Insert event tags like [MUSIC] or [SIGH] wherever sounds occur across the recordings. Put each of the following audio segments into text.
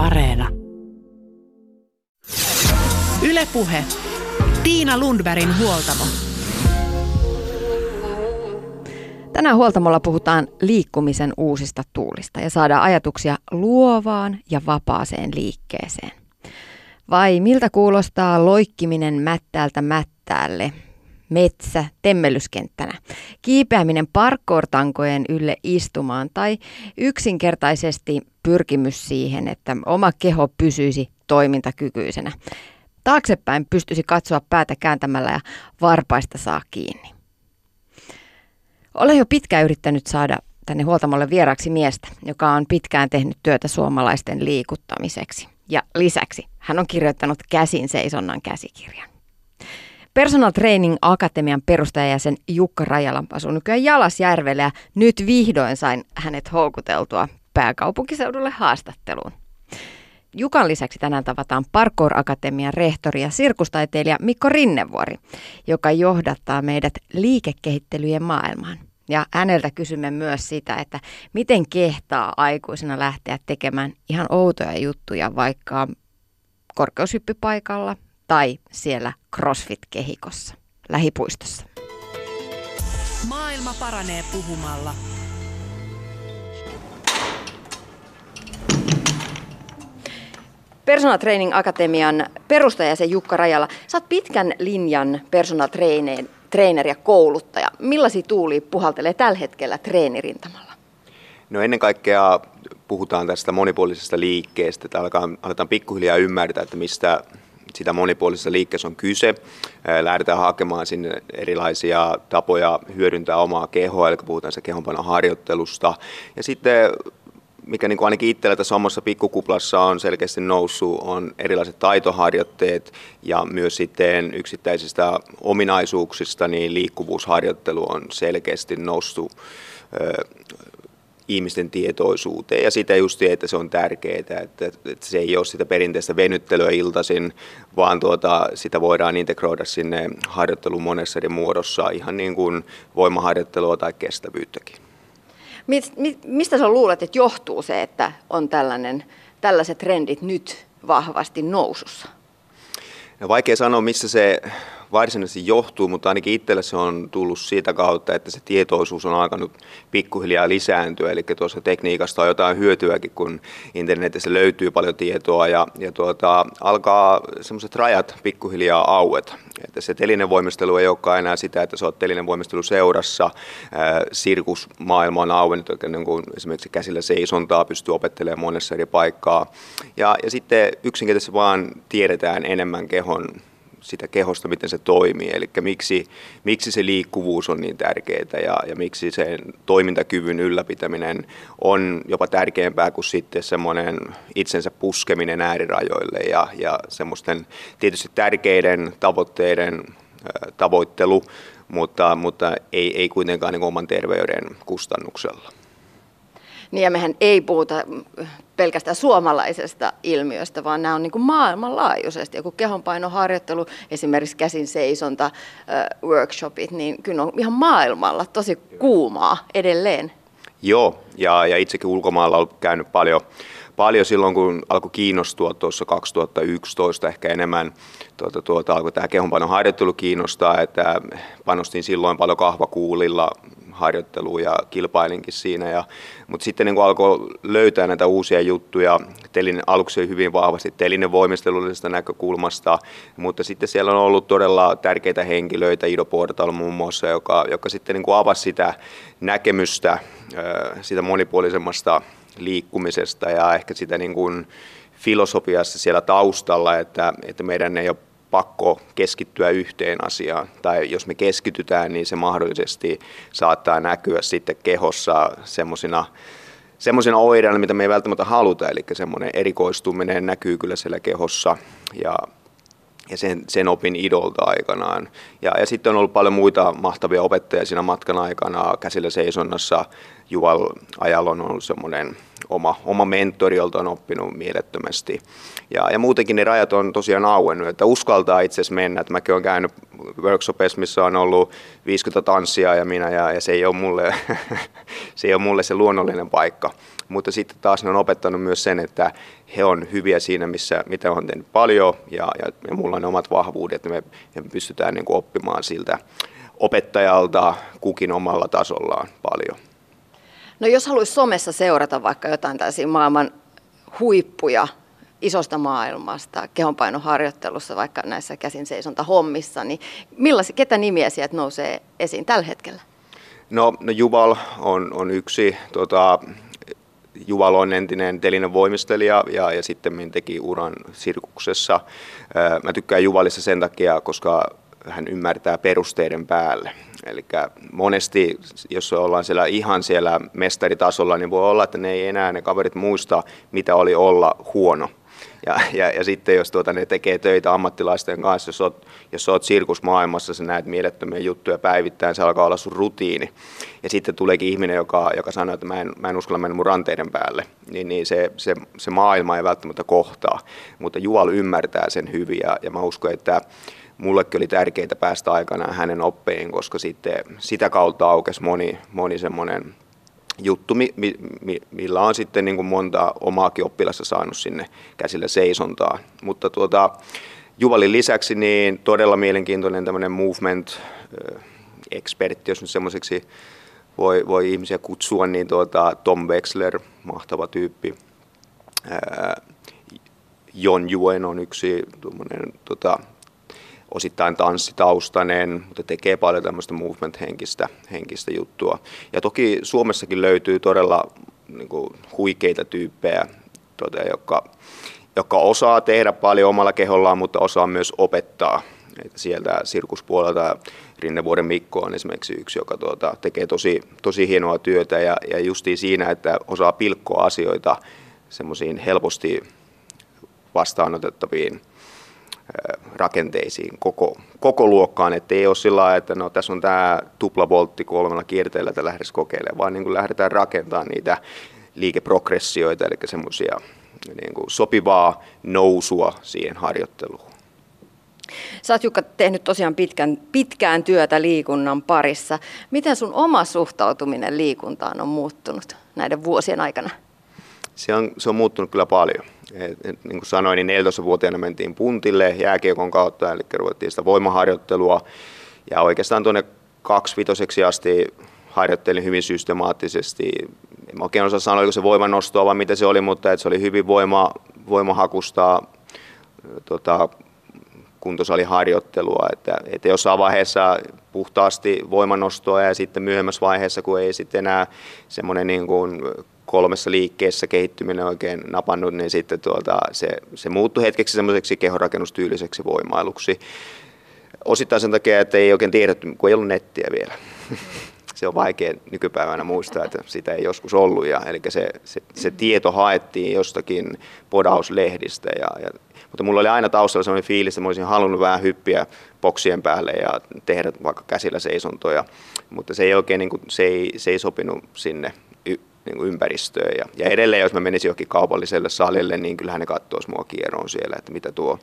Areena. Ylepuhe. Tiina Lundbergin huoltamo. Tänään huoltamolla puhutaan liikkumisen uusista tuulista ja saadaan ajatuksia luovaan ja vapaaseen liikkeeseen. Vai miltä kuulostaa loikkiminen mättäältä mättäälle, metsä temmellyskenttänä, kiipeäminen parkkoortankojen ylle istumaan tai yksinkertaisesti pyrkimys siihen, että oma keho pysyisi toimintakykyisenä. Taaksepäin pystyisi katsoa päätä kääntämällä ja varpaista saa kiinni. Olen jo pitkään yrittänyt saada tänne huoltamolle vieraksi miestä, joka on pitkään tehnyt työtä suomalaisten liikuttamiseksi. Ja lisäksi hän on kirjoittanut käsin seisonnan käsikirjan. Personal Training Akatemian perustajajäsen Jukka Rajala asuu nykyään Jalasjärvellä ja nyt vihdoin sain hänet houkuteltua pääkaupunkiseudulle haastatteluun. Jukan lisäksi tänään tavataan Parkour Akatemian rehtori ja sirkustaiteilija Mikko Rinnevuori, joka johdattaa meidät liikekehittelyjen maailmaan. Ja häneltä kysymme myös sitä, että miten kehtaa aikuisena lähteä tekemään ihan outoja juttuja vaikka korkeushyppypaikalla tai siellä CrossFit-kehikossa lähipuistossa. Maailma paranee puhumalla. Personal Training Akatemian perustajäsen Jukka Rajala. Sä oot pitkän linjan personal trainer ja kouluttaja. Millaisia tuuli puhaltelee tällä hetkellä treenirintamalla? No ennen kaikkea puhutaan tästä monipuolisesta liikkeestä, että aletaan, aletaan pikkuhiljaa ymmärtää, että mistä sitä monipuolisessa liikkeessä on kyse. Lähdetään hakemaan sinne erilaisia tapoja hyödyntää omaa kehoa, eli puhutaan se kehonpainon harjoittelusta. Ja sitten mikä niin kuin ainakin itsellä tässä omassa pikkukuplassa on selkeästi noussut, on erilaiset taitoharjoitteet ja myös sitten yksittäisistä ominaisuuksista, niin liikkuvuusharjoittelu on selkeästi noussut ihmisten tietoisuuteen ja sitä just, että se on tärkeää, että, että se ei ole sitä perinteistä venyttelyä iltaisin, vaan tuota, sitä voidaan integroida sinne harjoitteluun monessa eri muodossa, ihan niin kuin voimaharjoittelua tai kestävyyttäkin. Mistä sä luulet, että johtuu se, että on tällainen, tällaiset trendit nyt vahvasti nousussa? No vaikea sanoa, missä se varsinaisesti johtuu, mutta ainakin itselle se on tullut siitä kautta, että se tietoisuus on alkanut pikkuhiljaa lisääntyä. Eli tuossa tekniikasta on jotain hyötyäkin, kun internetissä löytyy paljon tietoa ja, ja tuota, alkaa semmoiset rajat pikkuhiljaa aueta. Että se telinen voimistelu ei olekaan enää sitä, että sä oot telinen voimistelu seurassa. Ää, sirkusmaailma on auennut, että niin kuin esimerkiksi käsillä seisontaa pystyy opettelemaan monessa eri paikkaa. Ja, ja sitten yksinkertaisesti vaan tiedetään enemmän kehon sitä kehosta, miten se toimii. Eli miksi, miksi se liikkuvuus on niin tärkeää ja, ja miksi sen toimintakyvyn ylläpitäminen on jopa tärkeämpää kuin sitten semmoinen itsensä puskeminen äärirajoille ja, ja semmoisten tietysti tärkeiden tavoitteiden tavoittelu, mutta, mutta ei, ei kuitenkaan niin oman terveyden kustannuksella. Niin ja mehän ei puhuta pelkästään suomalaisesta ilmiöstä, vaan nämä on niin kuin maailmanlaajuisesti. Joku kehonpainoharjoittelu, esimerkiksi käsin seisonta, workshopit, niin kyllä on ihan maailmalla tosi kuumaa edelleen. Joo, ja, ja itsekin ulkomailla olen käynyt paljon, paljon silloin, kun alkoi kiinnostua tuossa 2011 ehkä enemmän. Tuota, tuota, alkoi tämä kehonpainon harjoittelu kiinnostaa, että panostin silloin paljon kahvakuulilla harjoitteluun ja kilpailinkin siinä. Ja, mutta sitten niin alkoi löytää näitä uusia juttuja, telin, aluksi hyvin vahvasti telinen voimistelullisesta näkökulmasta, mutta sitten siellä on ollut todella tärkeitä henkilöitä, Ido Portal muun muassa, joka, joka sitten niin avasi sitä näkemystä sitä monipuolisemmasta liikkumisesta ja ehkä sitä niin kuin filosofiassa siellä taustalla, että, että meidän ei ole pakko keskittyä yhteen asiaan. Tai jos me keskitytään, niin se mahdollisesti saattaa näkyä sitten kehossa semmoisina semmoisena oireina, mitä me ei välttämättä haluta, eli semmoinen erikoistuminen näkyy kyllä siellä kehossa ja, ja sen, sen opin idolta aikanaan. Ja, ja sitten on ollut paljon muita mahtavia opettajia siinä matkan aikana. Käsillä seisonnassa Juval Ajalon on ollut semmoinen oma, oma mentori, jolta on oppinut mielettömästi. Ja, ja muutenkin ne rajat on tosiaan auennut, että uskaltaa itse asiassa mennä. Että mäkin olen käynyt workshopeissa, missä on ollut 50 tanssia ja minä, ja, ja se, ei ole mulle, [LAUGHS] se ei ole mulle se luonnollinen paikka. Mutta sitten taas ne on opettanut myös sen, että he on hyviä siinä, missä, mitä on tehnyt paljon, ja, ja, ja mulla on ne omat vahvuudet, ja me, ja me pystytään niin kuin oppimaan siltä opettajalta kukin omalla tasollaan paljon. No jos haluaisi somessa seurata vaikka jotain tällaisia maailman huippuja isosta maailmasta kehonpainoharjoittelussa, vaikka näissä käsin seisonta hommissa, niin millaisia, ketä nimiä sieltä nousee esiin tällä hetkellä? No, no Juval on, on yksi, tota, Juval on entinen telinen voimistelija ja, ja sitten teki uran sirkuksessa. Mä tykkään Juvalissa sen takia, koska hän ymmärtää perusteiden päälle. Eli monesti, jos ollaan siellä ihan siellä mestaritasolla, niin voi olla, että ne ei enää ne kaverit muista, mitä oli olla huono. Ja, ja, ja sitten jos tuota, ne tekee töitä ammattilaisten kanssa, jos oot, jos oot sirkusmaailmassa, sä näet mielettömiä juttuja päivittäin, se alkaa olla sun rutiini. Ja sitten tuleekin ihminen, joka, joka sanoo, että mä en, mä en uskalla mennä mun ranteiden päälle. Niin, niin se, se, se, maailma ei välttämättä kohtaa. Mutta Jual ymmärtää sen hyvin ja, ja mä uskon, että mullekin oli tärkeää päästä aikana hänen oppeihin, koska sitten sitä kautta aukesi moni, moni semmoinen juttu, mi, mi, millä on sitten niin kuin monta omaakin oppilassa saanut sinne käsillä seisontaa. Mutta tuota, Juvalin lisäksi niin todella mielenkiintoinen tämmöinen movement expertti, jos nyt semmoiseksi voi, voi ihmisiä kutsua, niin tuota, Tom Wexler, mahtava tyyppi. Ää, Jon Juen on yksi tota, osittain tanssitaustainen, mutta tekee paljon tämmöistä movement-henkistä henkistä juttua. Ja toki Suomessakin löytyy todella niin kuin, huikeita tyyppejä, tuota, jotka, jotka osaa tehdä paljon omalla kehollaan, mutta osaa myös opettaa. Että sieltä sirkuspuolelta Rinnevuoden Mikko on esimerkiksi yksi, joka tuota, tekee tosi, tosi hienoa työtä ja, ja justiin siinä, että osaa pilkkoa asioita semmoisiin helposti vastaanotettaviin rakenteisiin koko, koko luokkaan, että ei ole sillä että no tässä on tämä tuplavoltti kolmella kierteellä, että lähdetään kokeilemaan, vaan niin kuin lähdetään rakentamaan niitä liikeprogressioita, eli semmoisia niin kuin sopivaa nousua siihen harjoitteluun. Sä oot Jukka tehnyt tosiaan pitkän, pitkään työtä liikunnan parissa. Miten sun oma suhtautuminen liikuntaan on muuttunut näiden vuosien aikana? Se on, se on muuttunut kyllä paljon. Et, et, niin kuin sanoin, niin 14-vuotiaana mentiin puntille jääkiekon kautta, eli ruvettiin sitä voimaharjoittelua. Ja oikeastaan tuonne kaksivitoseksi asti harjoittelin hyvin systemaattisesti. En oikein osaa sanoa, oliko se voimanostoa vai mitä se oli, mutta että se oli hyvin voima, voimahakusta tota, kuntosaliharjoittelua. Että, että jossain vaiheessa puhtaasti voimanostoa ja sitten myöhemmässä vaiheessa, kun ei sitten enää semmoinen niin kuin kolmessa liikkeessä kehittyminen oikein napannut, niin sitten tuota, se, se muuttui hetkeksi semmoiseksi kehorakennustyyliseksi voimailuksi. Osittain sen takia, että ei oikein tiedetty, kun ei ollut nettiä vielä. [LAUGHS] se on vaikea nykypäivänä muistaa, että sitä ei joskus ollut. Ja, eli se, se, se tieto haettiin jostakin podauslehdistä. Ja, ja, mutta mulla oli aina taustalla sellainen fiilis, että mä olisin halunnut vähän hyppiä boksien päälle ja tehdä vaikka käsillä seisontoja. Mutta se ei oikein niin kuin, se ei, se ei sopinut sinne niin kuin ympäristöön. Ja, ja edelleen, jos mä menisin johonkin kaupalliselle salille, niin kyllähän ne katsoisi mua kierroon siellä, että mitä tuo,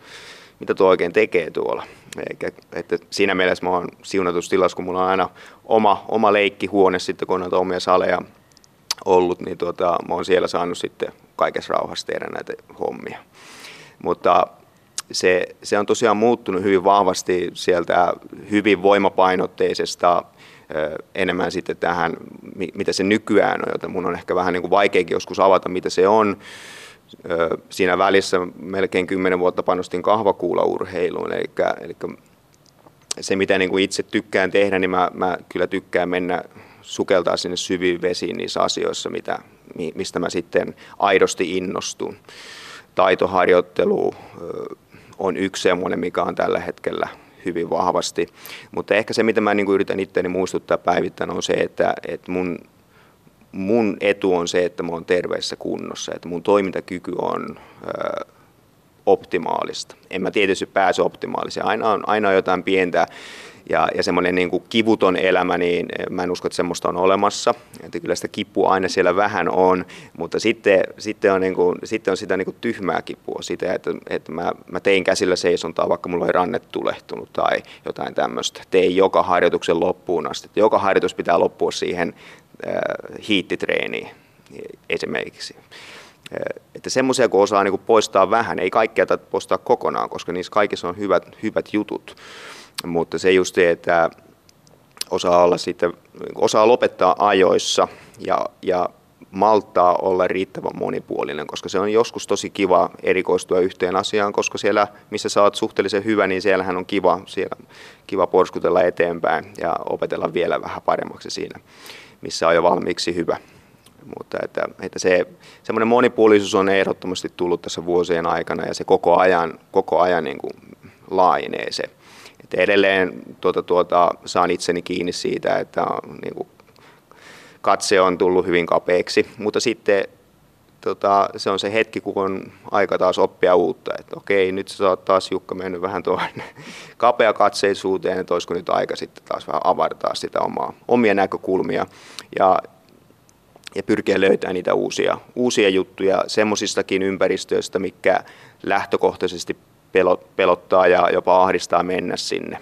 mitä tuo oikein tekee tuolla. Eikä, että siinä mielessä mä oon siunatussa tilassa, kun mulla on aina oma, oma leikkihuone sitten, kun on omia saleja ollut, niin tuota, mä oon siellä saanut sitten kaikessa rauhassa tehdä näitä hommia. Mutta se, se on tosiaan muuttunut hyvin vahvasti sieltä hyvin voimapainotteisesta enemmän sitten tähän, mitä se nykyään on, joten mun on ehkä vähän niin kuin vaikeakin joskus avata, mitä se on. Siinä välissä melkein kymmenen vuotta panostin kahvakuulaurheiluun, eli, eli se mitä niin kuin itse tykkään tehdä, niin mä, mä kyllä tykkään mennä sukeltaa sinne syviin vesiin niissä asioissa, mitä, mistä mä sitten aidosti innostun. Taitoharjoittelu on yksi semmoinen, mikä on tällä hetkellä hyvin vahvasti. Mutta ehkä se, mitä mä niin yritän itseäni muistuttaa päivittäin, on se, että, että mun, mun etu on se, että mä oon terveessä kunnossa, että mun toimintakyky on ö, optimaalista. En mä tietysti pääse optimaaliseen. Aina on, aina on jotain pientä Ja, ja semmoinen niin kuin kivuton elämä, niin mä en usko, että semmoista on olemassa. Että kyllä sitä kipua aina siellä vähän on, mutta sitten, sitten, on, niin kuin, sitten on sitä niin kuin tyhmää kipua, sitä, että, että mä, mä tein käsillä seisontaa, vaikka mulla oli rannet tulehtunut tai jotain tämmöistä. Tein joka harjoituksen loppuun asti. Joka harjoitus pitää loppua siihen äh, hiittitreeniin esimerkiksi. Että semmoisia, kun osaa niin poistaa vähän, ei kaikkea poistaa kokonaan, koska niissä kaikissa on hyvät, hyvät jutut. Mutta se just se, että osaa, olla sitten, osaa lopettaa ajoissa ja, ja maltaa olla riittävän monipuolinen, koska se on joskus tosi kiva erikoistua yhteen asiaan, koska siellä, missä sä oot suhteellisen hyvä, niin siellähän on kiva, siellä, kiva porskutella eteenpäin ja opetella vielä vähän paremmaksi siinä, missä on jo valmiiksi hyvä. Mutta että, että se, semmoinen monipuolisuus on ehdottomasti tullut tässä vuosien aikana ja se koko ajan, koko ajan niin kuin laajenee se. Että edelleen tuota, tuota, saan itseni kiinni siitä, että niin kuin, katse on tullut hyvin kapeaksi, mutta sitten tota, se on se hetki, kun on aika taas oppia uutta. Että okei, nyt sä oot taas Jukka mennyt vähän tuohon [LAUGHS] kapea katseisuuteen, että olisiko nyt aika sitten taas vähän avartaa sitä omaa, omia näkökulmia. Ja ja pyrkiä löytämään niitä uusia, uusia juttuja semmoisistakin ympäristöistä, mikä lähtökohtaisesti pelottaa ja jopa ahdistaa mennä sinne.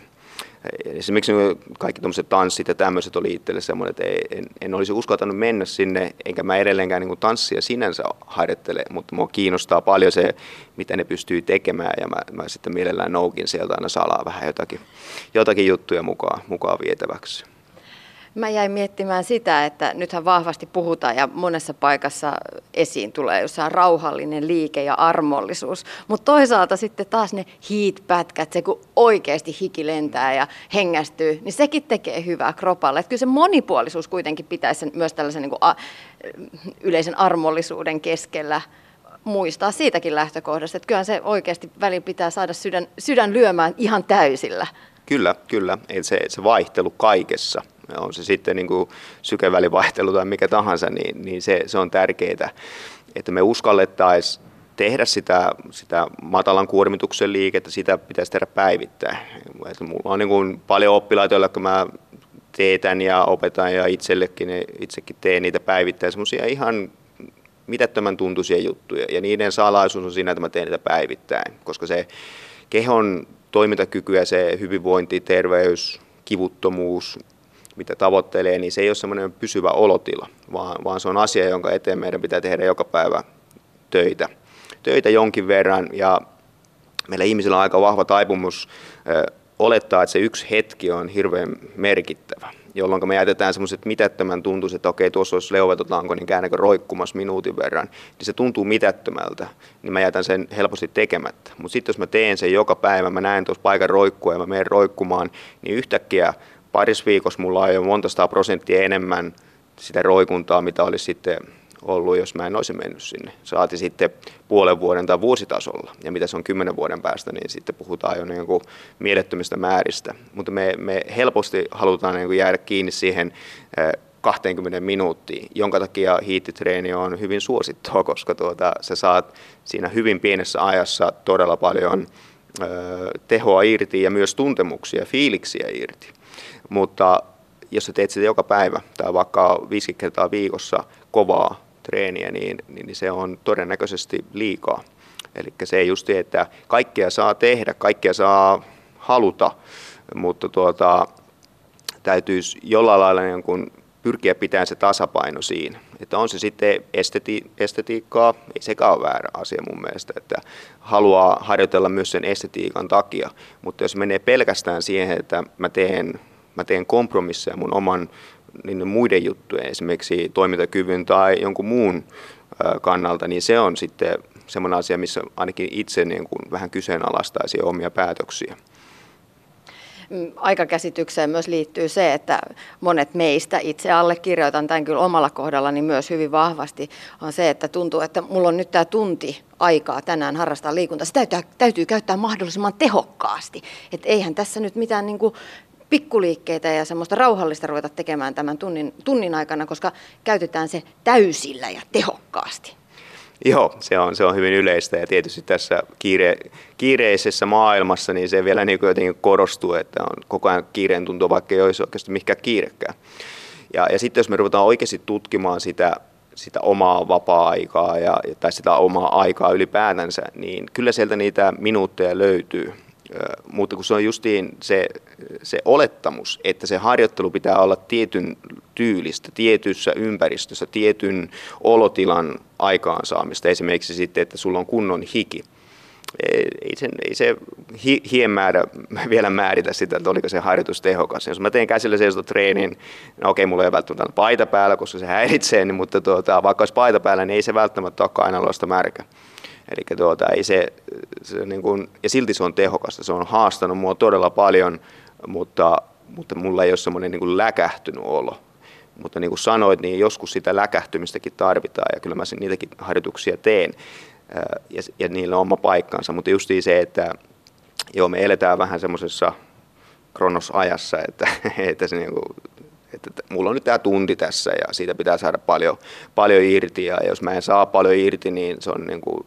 Esimerkiksi kaikki tuommoiset tanssit ja tämmöiset oli itselle semmoinen, että en, en olisi uskaltanut mennä sinne, enkä mä edelleenkään niin tanssia sinänsä harjoittele, mutta mua kiinnostaa paljon se, mitä ne pystyy tekemään ja mä, mä sitten mielellään noukin sieltä aina salaa vähän jotakin, jotakin juttuja mukaan, mukaan vietäväksi. Mä jäin miettimään sitä, että nythän vahvasti puhutaan ja monessa paikassa esiin tulee jossain rauhallinen liike ja armollisuus. Mutta toisaalta sitten taas ne hiitpätkät, se kun oikeasti hiki lentää ja hengästyy, niin sekin tekee hyvää kropalle. Et kyllä se monipuolisuus kuitenkin pitäisi myös tällaisen niin kuin a, yleisen armollisuuden keskellä muistaa siitäkin lähtökohdasta, että kyllähän se oikeasti välin pitää saada sydän, sydän lyömään ihan täysillä. Kyllä, kyllä. Se, se vaihtelu kaikessa – on se sitten niin sykevälivaihtelu tai mikä tahansa, niin, niin se, se on tärkeää, että me uskallettaisiin tehdä sitä, sitä matalan kuormituksen liikettä, sitä pitäisi tehdä päivittäin. Että mulla on niin kuin paljon oppilaita, joilla mä teetän ja opetan ja itsellekin, itsekin teen niitä päivittäin, semmoisia ihan mitättömän tuntuisia juttuja. Ja niiden salaisuus on siinä, että mä teen niitä päivittäin, koska se kehon toimintakyky ja se hyvinvointi, terveys, kivuttomuus, mitä tavoittelee, niin se ei ole semmoinen pysyvä olotila, vaan, vaan se on asia, jonka eteen meidän pitää tehdä joka päivä töitä. Töitä jonkin verran ja meillä ihmisillä on aika vahva taipumus ö, olettaa, että se yksi hetki on hirveän merkittävä, jolloin me jätetään semmoiset mitättömän tuntuiset, että okei, tuossa olisi leuvetotlanko, niin käännäkö roikkumassa minuutin verran, niin se tuntuu mitättömältä, niin mä jätän sen helposti tekemättä. Mutta sitten jos mä teen sen joka päivä, mä näen tuossa paikan roikkua ja mä menen roikkumaan, niin yhtäkkiä parissa viikossa mulla on jo monta prosenttia enemmän sitä roikuntaa, mitä olisi sitten ollut, jos mä en olisi mennyt sinne. Saati sitten puolen vuoden tai vuositasolla. Ja mitä se on kymmenen vuoden päästä, niin sitten puhutaan jo niin kuin mielettömistä määristä. Mutta me, me helposti halutaan niin kuin jäädä kiinni siihen 20 minuuttiin, jonka takia hiittitreeni on hyvin suosittua, koska tuota, sä saat siinä hyvin pienessä ajassa todella paljon tehoa irti ja myös tuntemuksia, fiiliksiä irti. Mutta jos sä teet sitä joka päivä tai vaikka 50 kertaa viikossa kovaa treeniä, niin, niin se on todennäköisesti liikaa. Eli se ei just että kaikkea saa tehdä, kaikkea saa haluta, mutta tuota, täytyisi jollain lailla niin kun pyrkiä pitämään se tasapaino siinä. Että on se sitten esteti- estetiikkaa, ei sekään ole väärä asia mun mielestä, että haluaa harjoitella myös sen estetiikan takia, mutta jos menee pelkästään siihen, että mä teen mä teen kompromisseja mun oman niin muiden juttujen, esimerkiksi toimintakyvyn tai jonkun muun kannalta, niin se on sitten semmoinen asia, missä ainakin itse niin kuin vähän kyseenalaistaisi omia päätöksiä mm, aikakäsitykseen myös liittyy se, että monet meistä, itse allekirjoitan tämän kyllä omalla kohdallani myös hyvin vahvasti, on se, että tuntuu, että mulla on nyt tämä tunti aikaa tänään harrastaa liikuntaa. Se täytyy, täytyy käyttää mahdollisimman tehokkaasti. Että eihän tässä nyt mitään niin kuin pikkuliikkeitä ja semmoista rauhallista ruveta tekemään tämän tunnin, tunnin aikana, koska käytetään se täysillä ja tehokkaasti. Joo, se on, se on hyvin yleistä ja tietysti tässä kiire, kiireisessä maailmassa niin se vielä niin jotenkin korostuu, että on koko ajan kiireen tuntuu, vaikka ei olisi oikeasti mikään kiirekään. Ja, ja sitten jos me ruvetaan oikeasti tutkimaan sitä, sitä omaa vapaa-aikaa ja, tai sitä omaa aikaa ylipäätänsä, niin kyllä sieltä niitä minuutteja löytyy. Mutta kun se on justiin se, se olettamus, että se harjoittelu pitää olla tietyn tyylistä, tietyssä ympäristössä, tietyn olotilan aikaansaamista. Esimerkiksi sitten, että sulla on kunnon hiki. Ei, sen, ei se hi, hien määrä [LAUGHS] vielä määritä sitä, että oliko se harjoitus tehokas. Jos mä teen käsillä treenin, niin okei, mulla ei välttämättä paita päällä, koska se häiritsee, niin, mutta tuota, vaikka olisi paita päällä, niin ei se välttämättä ole kainaloista märkä. Eli tuota, ei se, se niin kuin, ja silti se on tehokasta. Se on haastanut mua todella paljon, mutta, mutta mulla ei ole semmoinen niin läkähtynyt olo. Mutta niin kuin sanoit, niin joskus sitä läkähtymistäkin tarvitaan ja kyllä mä sen, niitäkin harjoituksia teen ja, ja niillä on oma paikkansa. Mutta justiin se, että joo, me eletään vähän semmoisessa kronosajassa, että, [LAUGHS] että se niin kuin, että mulla on nyt tämä tunti tässä ja siitä pitää saada paljon, paljon irti ja jos mä en saa paljon irti, niin se on niin kuin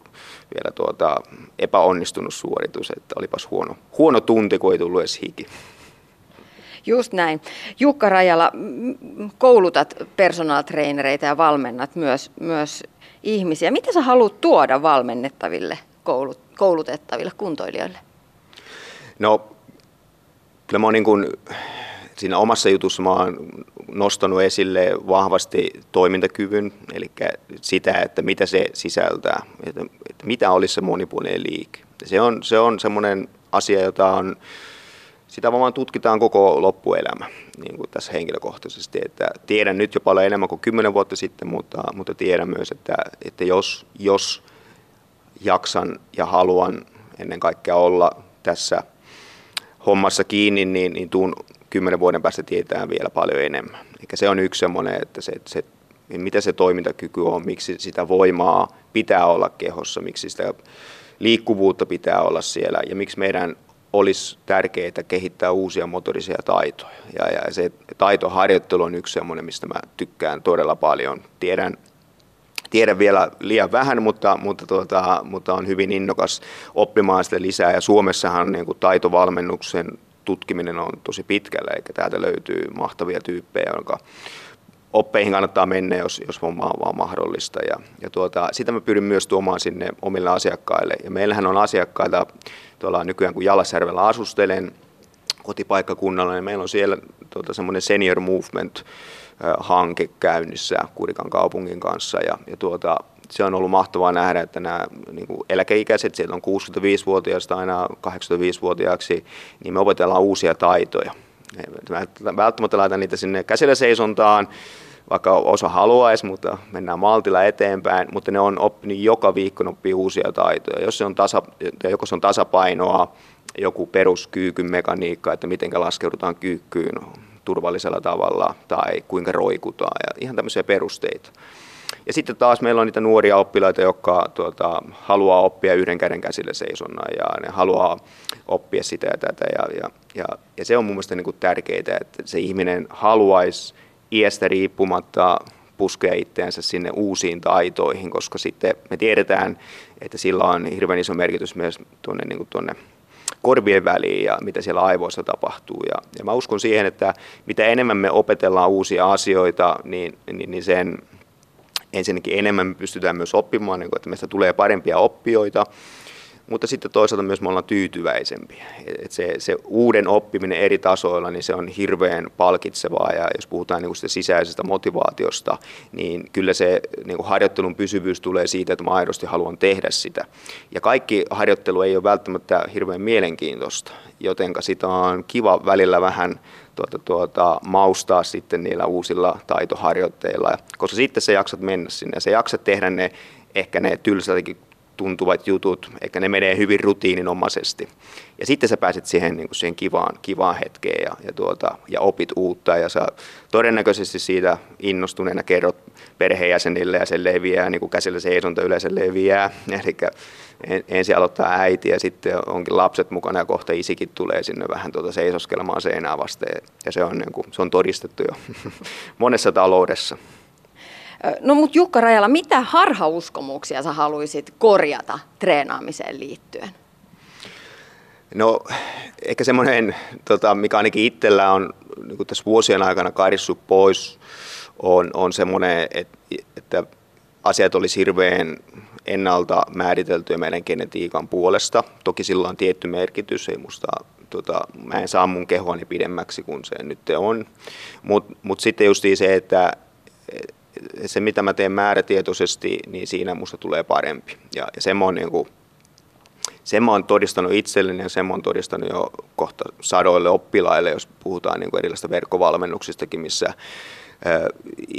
vielä tuota epäonnistunut suoritus, että olipas huono, huono tunti, kun ei tullut edes hiki. Just näin. Jukka Rajala, koulutat personal trainereita ja valmennat myös, myös ihmisiä. Mitä sä haluat tuoda valmennettaville, koulut, koulutettaville kuntoilijoille? No, kyllä mä oon niin kuin siinä omassa jutussa mä oon nostanut esille vahvasti toimintakyvyn, eli sitä, että mitä se sisältää, että, että mitä olisi se monipuolinen liike. Se on, se on semmoinen asia, jota on, sitä vaan tutkitaan koko loppuelämä niin kuin tässä henkilökohtaisesti. Että tiedän nyt jo paljon enemmän kuin kymmenen vuotta sitten, mutta, mutta tiedän myös, että, että jos, jos jaksan ja haluan ennen kaikkea olla tässä hommassa kiinni, niin, niin tuun kymmenen vuoden päästä tietää vielä paljon enemmän. Eikä se on yksi semmoinen, että se, se, mitä se toimintakyky on, miksi sitä voimaa pitää olla kehossa, miksi sitä liikkuvuutta pitää olla siellä ja miksi meidän olisi tärkeää kehittää uusia motorisia taitoja. Ja, ja se taitoharjoittelu on yksi semmoinen, mistä mä tykkään todella paljon. Tiedän, tiedän vielä liian vähän, mutta, mutta, tuota, mutta on hyvin innokas oppimaan sitä lisää. Ja Suomessahan niin kuin taitovalmennuksen tutkiminen on tosi pitkällä, eikä täältä löytyy mahtavia tyyppejä, jonka oppeihin kannattaa mennä, jos, jos on vaan, vaan mahdollista. Ja, ja tuota, sitä mä pyrin myös tuomaan sinne omille asiakkaille. Ja meillähän on asiakkaita tuolla nykyään, kun Jalasjärvellä asustelen kotipaikkakunnalla, niin meillä on siellä tuota, semmoinen senior movement hanke käynnissä Kurikan kaupungin kanssa. Ja, ja tuota, se on ollut mahtavaa nähdä, että nämä niin kuin eläkeikäiset, sieltä on 65-vuotiaasta aina 85-vuotiaaksi, niin me opetellaan uusia taitoja. Mä välttämättä laitan niitä sinne käsillä seisontaan, vaikka osa haluaisi, mutta mennään maltilla eteenpäin, mutta ne on oppinut joka viikko oppii uusia taitoja. Jos se on, tasa, joko se on tasapainoa, joku peruskyykyn mekaniikka, että miten laskeudutaan kyykkyyn turvallisella tavalla tai kuinka roikutaan ja ihan tämmöisiä perusteita. Ja sitten taas meillä on niitä nuoria oppilaita, jotka tuota, haluaa oppia yhden käden käsille seisonnan ja ne haluaa oppia sitä ja tätä. Ja, ja, ja, ja se on mun mielestä niin tärkeää, että se ihminen haluaisi iästä riippumatta puskea itseänsä sinne uusiin taitoihin, koska sitten me tiedetään, että sillä on hirveän iso merkitys myös tuonne, niin kuin tuonne korvien väliin ja mitä siellä aivoissa tapahtuu. Ja, ja mä uskon siihen, että mitä enemmän me opetellaan uusia asioita, niin, niin, niin sen ensinnäkin enemmän me pystytään myös oppimaan, niin kuin, että meistä tulee parempia oppijoita, mutta sitten toisaalta myös me ollaan tyytyväisempiä. Et se, se uuden oppiminen eri tasoilla, niin se on hirveän palkitsevaa ja jos puhutaan niin sitä sisäisestä motivaatiosta, niin kyllä se niin kuin harjoittelun pysyvyys tulee siitä, että mä aidosti haluan tehdä sitä. Ja kaikki harjoittelu ei ole välttämättä hirveän mielenkiintoista, jotenka sitä on kiva välillä vähän tuota, tuota, maustaa sitten niillä uusilla taitoharjoitteilla, koska sitten sä jaksat mennä sinne ja sä jaksat tehdä ne ehkä ne tylsältäkin tuntuvat jutut, eikä ne menee hyvin rutiininomaisesti. Ja sitten sä pääset siihen, niin kuin siihen kivaan, kivaan hetkeen ja, ja, tuota, ja opit uutta ja sä todennäköisesti siitä innostuneena kerrot perheenjäsenille ja se leviää, niin kuin käsillä seisonta yleensä leviää. [LAUGHS] Eli ensin aloittaa äiti ja sitten onkin lapset mukana ja kohta isikin tulee sinne vähän tuota seisoskelemaan seinää vasten. Ja se on, niin kuin, se on todistettu jo [LAUGHS] monessa taloudessa. No mutta Jukka Rajala, mitä harhauskomuksia sä haluaisit korjata treenaamiseen liittyen? No ehkä semmoinen, tota, mikä ainakin itsellä on niin tässä vuosien aikana karissut pois, on, on semmoinen, että, että asiat olisi hirveän ennalta määriteltyä meidän genetiikan puolesta. Toki sillä on tietty merkitys, ei musta, tota, mä en saa mun kehoani pidemmäksi kuin se nyt on. Mutta mut sitten just se, että se mitä mä teen määrätietoisesti, niin siinä musta tulee parempi. Ja, ja sen mä oon niin kuin, sen mä oon todistanut itselleni ja sen mä oon todistanut jo kohta sadoille oppilaille, jos puhutaan niin kuin erilaisista verkkovalmennuksistakin, missä ä,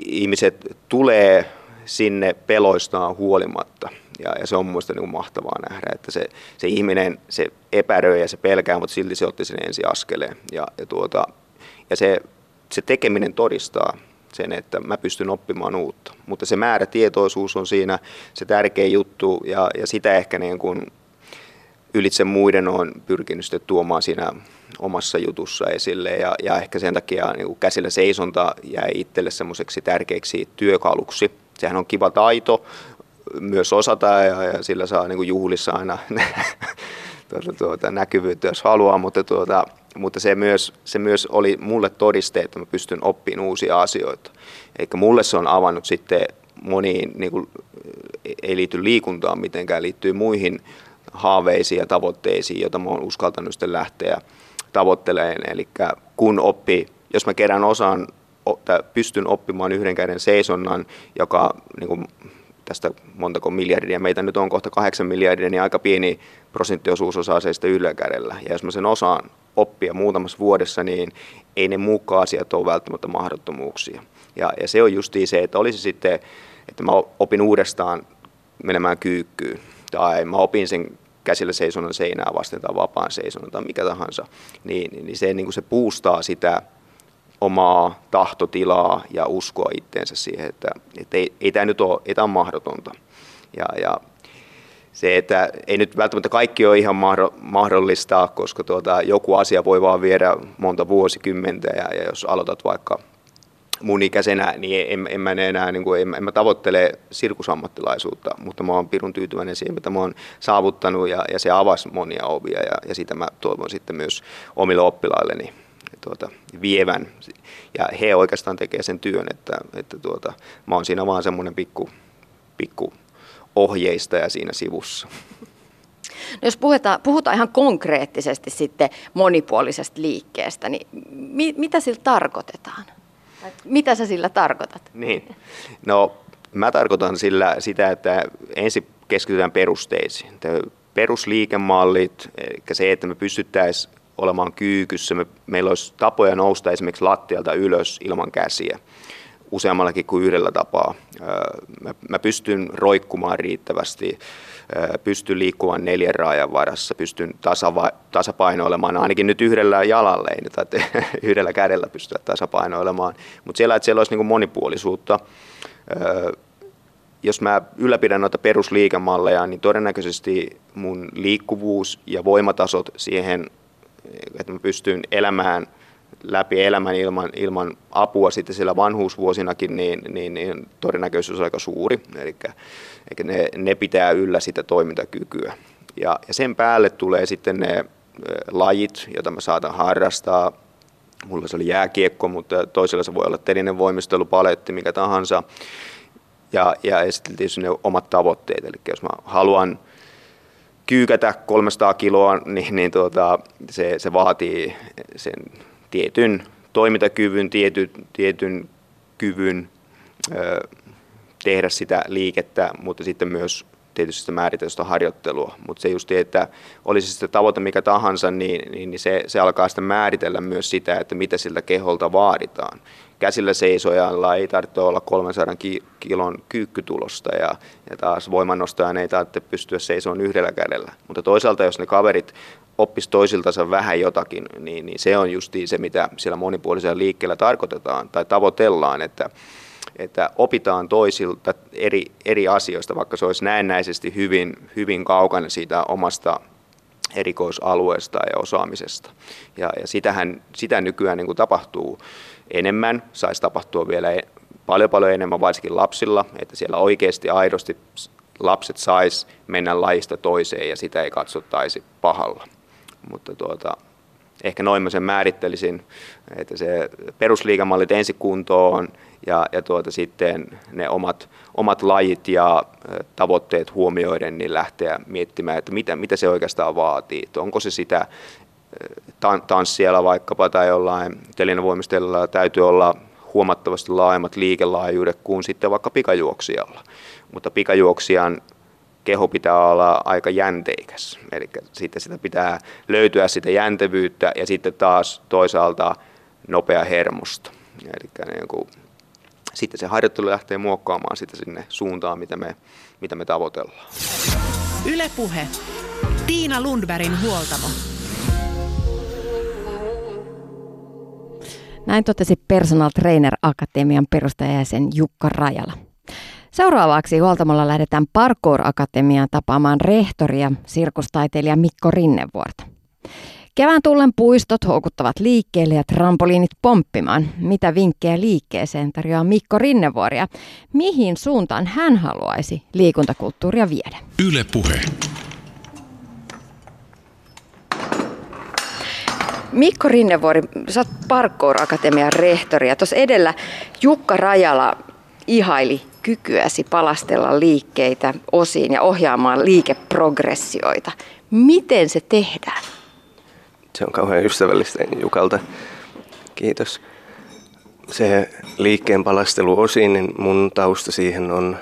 ihmiset tulee sinne peloistaan huolimatta. Ja, ja se on mielestäni niin mahtavaa nähdä, että se, se ihminen se epäröi ja se pelkää, mutta silti se otti sen ensi askeleen. Ja, ja, tuota, ja se, se tekeminen todistaa sen, että mä pystyn oppimaan uutta. Mutta se määrätietoisuus on siinä se tärkeä juttu ja, ja sitä ehkä niin kuin ylitse muiden on pyrkinyt sitten tuomaan siinä omassa jutussa esille ja, ja ehkä sen takia niin kuin käsillä seisonta jäi itselle semmoiseksi tärkeäksi työkaluksi. Sehän on kiva taito myös osata ja, ja sillä saa niin kuin juhlissa aina [LAUGHS] tuota, tuota, näkyvyyttä, jos haluaa, mutta, tuota, mutta se, myös, se myös oli mulle todiste, että mä pystyn oppimaan uusia asioita. Eikä mulle se on avannut sitten moniin, niin kuin, ei liity liikuntaan mitenkään, liittyy muihin haaveisiin ja tavoitteisiin, joita mä oon uskaltanut sitten lähteä tavoittelemaan. Eli kun oppi, jos mä kerään osaan, pystyn oppimaan yhden käden seisonnan, joka niin kuin, tästä montako miljardia, meitä nyt on kohta kahdeksan miljardia, niin aika pieni prosenttiosuus osaa seistä yllä kädellä. Ja jos mä sen osaan oppia muutamassa vuodessa, niin ei ne muukkaan asiat ole välttämättä mahdottomuuksia. Ja, ja se on justiin se, että olisi sitten, että mä opin uudestaan menemään kyykkyyn, tai mä opin sen käsillä seisonnan seinää vasten tai vapaan seisonnan tai mikä tahansa, niin, niin se, niin kuin se puustaa sitä omaa tahtotilaa ja uskoa itteensä siihen, että, että ei, ei tämä nyt ole, ei tämä ole mahdotonta. Ja, ja se, että ei nyt välttämättä kaikki ole ihan mahdollista, koska tuota, joku asia voi vaan viedä monta vuosikymmentä ja, ja jos aloitat vaikka mun ikäisenä, niin en, en mä enää, niin kuin, en, en mä tavoittele sirkusammattilaisuutta, mutta mä oon pirun tyytyväinen siihen, mitä mä oon saavuttanut ja, ja se avasi monia ovia ja, ja sitä mä toivon sitten myös omille oppilailleni tuota, vievän. Ja he oikeastaan tekee sen työn, että, että tuota, mä oon siinä vaan semmoinen pikku, pikku ohjeistaja siinä sivussa. No jos puhutaan, puhutaan ihan konkreettisesti sitten monipuolisesta liikkeestä, niin mi, mitä sillä tarkoitetaan? Mitä sä sillä tarkoitat? Niin. No, mä tarkoitan sillä sitä, että ensin keskitytään perusteisiin. Perusliikemallit, eli se, että me pystyttäisiin olemaan kyykyssä, me, meillä olisi tapoja nousta esimerkiksi lattialta ylös ilman käsiä useammallakin kuin yhdellä tapaa. Mä, mä pystyn roikkumaan riittävästi, pystyn liikkumaan neljän raajan varassa, pystyn tasava, tasapainoilemaan ainakin nyt yhdellä jalalla, ei nyt [LAUGHS] yhdellä kädellä pystyä tasapainoilemaan, mutta siellä, että siellä olisi niin monipuolisuutta. Jos mä ylläpidän noita perusliikemalleja, niin todennäköisesti mun liikkuvuus ja voimatasot siihen, että mä pystyn elämään – läpi elämän ilman, ilman apua sitten siellä vanhuusvuosinakin, niin, niin, niin todennäköisyys on aika suuri. Eli ne, ne pitää yllä sitä toimintakykyä. Ja, ja sen päälle tulee sitten ne lajit, joita mä saatan harrastaa. Mulla se oli jääkiekko, mutta toisella se voi olla telinen voimistelu, paletti, mikä tahansa. Ja, ja sitten tietysti ne omat tavoitteet. Eli jos mä haluan kyykätä 300 kiloa, niin, niin tuota, se, se vaatii sen tietyn toimintakyvyn, tietyn, tietyn kyvyn ö, tehdä sitä liikettä, mutta sitten myös tietysti sitä määritellystä harjoittelua. Mutta se just, että olisi sitten tavoite mikä tahansa, niin, niin, se, se alkaa sitten määritellä myös sitä, että mitä siltä keholta vaaditaan. Käsillä seisojalla ei tarvitse olla 300 kilon kyykkytulosta ja, ja taas voimannostajan ei tarvitse pystyä seisomaan yhdellä kädellä. Mutta toisaalta, jos ne kaverit oppisi toisiltansa vähän jotakin, niin, niin se on justi se, mitä siellä monipuolisella liikkeellä tarkoitetaan tai tavoitellaan, että, että opitaan toisilta eri, eri asioista, vaikka se olisi näennäisesti hyvin, hyvin kaukana siitä omasta erikoisalueesta ja osaamisesta. Ja, ja sitähän, sitä nykyään niin kuin tapahtuu enemmän, saisi tapahtua vielä paljon paljon enemmän, varsinkin lapsilla, että siellä oikeasti aidosti lapset sais mennä lajista toiseen ja sitä ei katsottaisi pahalla. Mutta tuota, ehkä noin mä sen määrittelisin, että se perusliikamallit ensi kuntoon ja, ja tuota, sitten ne omat, omat lajit ja tavoitteet huomioiden niin lähteä miettimään, että mitä, mitä se oikeastaan vaatii. Että onko se sitä tanssialla vaikkapa tai jollain telinevoimistajalla täytyy olla huomattavasti laajemmat liikelaajuudet kuin sitten vaikka pikajuoksijalla. Mutta pikajuoksijan keho pitää olla aika jänteikäs. Eli sitten sitä pitää löytyä sitä jäntevyyttä ja sitten taas toisaalta nopea hermosto. Eli niin kuin, sitten se harjoittelu lähtee muokkaamaan sitä sinne suuntaan, mitä me, mitä me tavoitellaan. Ylepuhe. Tiina Lundbergin huoltamo. Näin totesi Personal Trainer Akatemian perustajajäsen Jukka Rajala. Seuraavaksi huoltamolla lähdetään Parkour Akatemiaan tapaamaan rehtoria, sirkustaiteilija Mikko Rinnevuorta. Kevään tullen puistot houkuttavat liikkeelle ja trampoliinit pomppimaan. Mitä vinkkejä liikkeeseen tarjoaa Mikko Rinnevuoria? Mihin suuntaan hän haluaisi liikuntakulttuuria viedä? Yle puhe. Mikko Rinnevuori, sä oot Parkour Akatemian rehtori ja tuossa edellä Jukka Rajala ihaili kykyäsi palastella liikkeitä osiin ja ohjaamaan liikeprogressioita. Miten se tehdään? Se on kauhean ystävällistä Jukalta. Kiitos. Se liikkeen palastelu osiin, niin mun tausta siihen on,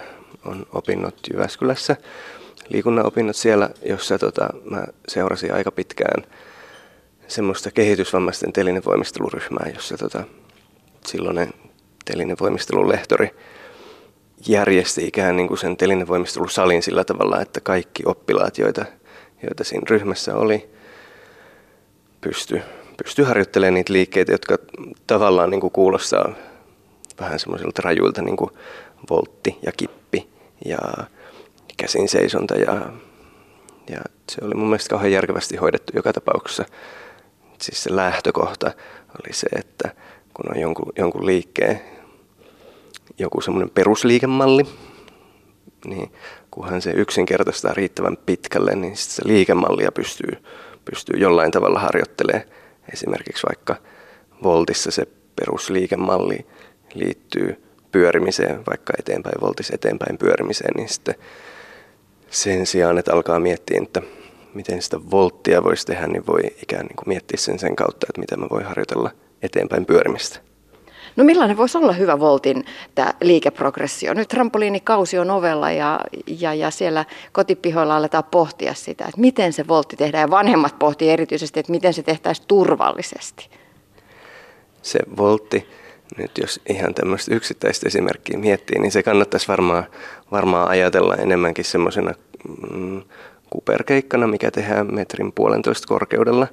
on opinnot Jyväskylässä. Liikunnan opinnot siellä, jossa tota, mä seurasin aika pitkään semmoista kehitysvammaisten telinevoimisteluryhmää, jossa tota, silloinen telinevoimistelun lehtori järjesti ikään niin kuin sen telinevoimistelusalin sillä tavalla, että kaikki oppilaat, joita, joita siinä ryhmässä oli, pysty, pysty harjoittelemaan niitä liikkeitä, jotka tavallaan niin kuin kuulostaa vähän semmoisilta rajuilta niin kuin voltti ja kippi ja käsin seisonta ja, ja se oli mun mielestä kauhean järkevästi hoidettu joka tapauksessa. Siis se lähtökohta oli se, että kun on jonkun, jonkun liikkeen joku semmoinen perusliikemalli, niin kunhan se yksinkertaistaa riittävän pitkälle, niin se liikemallia pystyy, pystyy jollain tavalla harjoittelemaan. Esimerkiksi vaikka voltissa se perusliikemalli liittyy pyörimiseen, vaikka eteenpäin voltissa eteenpäin pyörimiseen, niin sitten sen sijaan, että alkaa miettiä, että miten sitä volttia voisi tehdä, niin voi ikään niin kuin miettiä sen sen kautta, että miten mä voi harjoitella eteenpäin pyörimistä. No millainen voisi olla hyvä Voltin tämä liikeprogressio? Nyt trampoliinikausi on ovella ja, ja, ja siellä kotipihoilla aletaan pohtia sitä, että miten se Voltti tehdään. Ja vanhemmat pohtii erityisesti, että miten se tehtäisiin turvallisesti. Se Voltti, nyt jos ihan tämmöistä yksittäistä esimerkkiä miettii, niin se kannattaisi varmaan, varmaan ajatella enemmänkin semmoisena mm, kuperkeikkana, mikä tehdään metrin puolentoista korkeudella.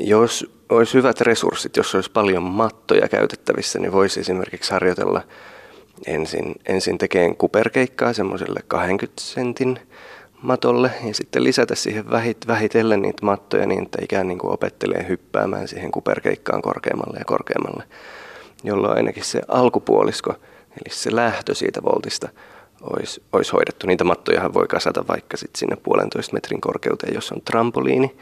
Jos olisi hyvät resurssit, jos olisi paljon mattoja käytettävissä, niin voisi esimerkiksi harjoitella ensin, ensin tekeen kuperkeikkaa semmoiselle 20 sentin matolle ja sitten lisätä siihen vähit, vähitellen niitä mattoja niin, että ikään niin kuin opettelee hyppäämään siihen kuperkeikkaan korkeammalle ja korkeammalle, jolloin ainakin se alkupuolisko, eli se lähtö siitä voltista, olisi, olisi hoidettu. Niitä mattojahan voi kasata vaikka sitten sinne puolentoista metrin korkeuteen, jos on trampoliini,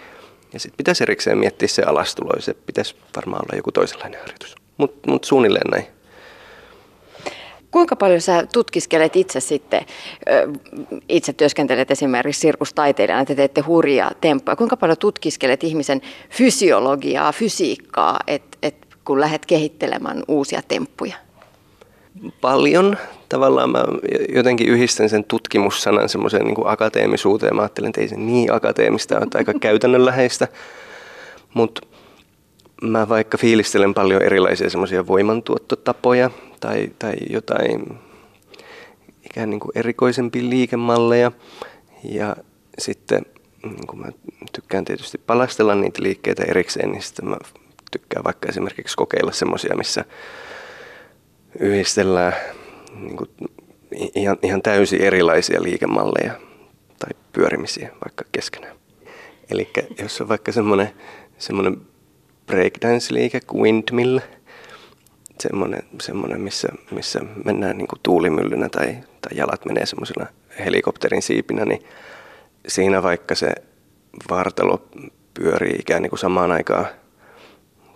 ja sitten pitäisi erikseen miettiä se alastulo, se pitäisi varmaan olla joku toisenlainen harjoitus. Mutta mut suunnilleen näin. Kuinka paljon sä tutkiskelet itse sitten, itse työskentelet esimerkiksi sirkustaiteilijana, te teette hurjaa temppuja. Kuinka paljon tutkiskelet ihmisen fysiologiaa, fysiikkaa, et, et, kun lähdet kehittelemään uusia temppuja? Paljon. Tavallaan mä jotenkin yhdistän sen tutkimussanan semmoiseen niin akateemisuuteen. Mä ajattelen, että ei se niin akateemista ole, aika [LAUGHS] käytännönläheistä. Mutta mä vaikka fiilistelen paljon erilaisia semmoisia voimantuottotapoja tai, tai jotain ikään niin kuin erikoisempia liikemalleja. Ja sitten niin kun mä tykkään tietysti palastella niitä liikkeitä erikseen, niin sitten mä tykkään vaikka esimerkiksi kokeilla semmoisia, missä yhdistellään niin kuin ihan, ihan täysin erilaisia liikemalleja tai pyörimisiä vaikka keskenään. Eli jos on vaikka semmoinen, semmoinen breakdance-liike kuin windmill semmoinen, semmoinen missä, missä mennään niin kuin tuulimyllynä tai, tai jalat menee semmoisella helikopterin siipinä, niin siinä vaikka se vartalo pyörii ikään niin kuin samaan aikaan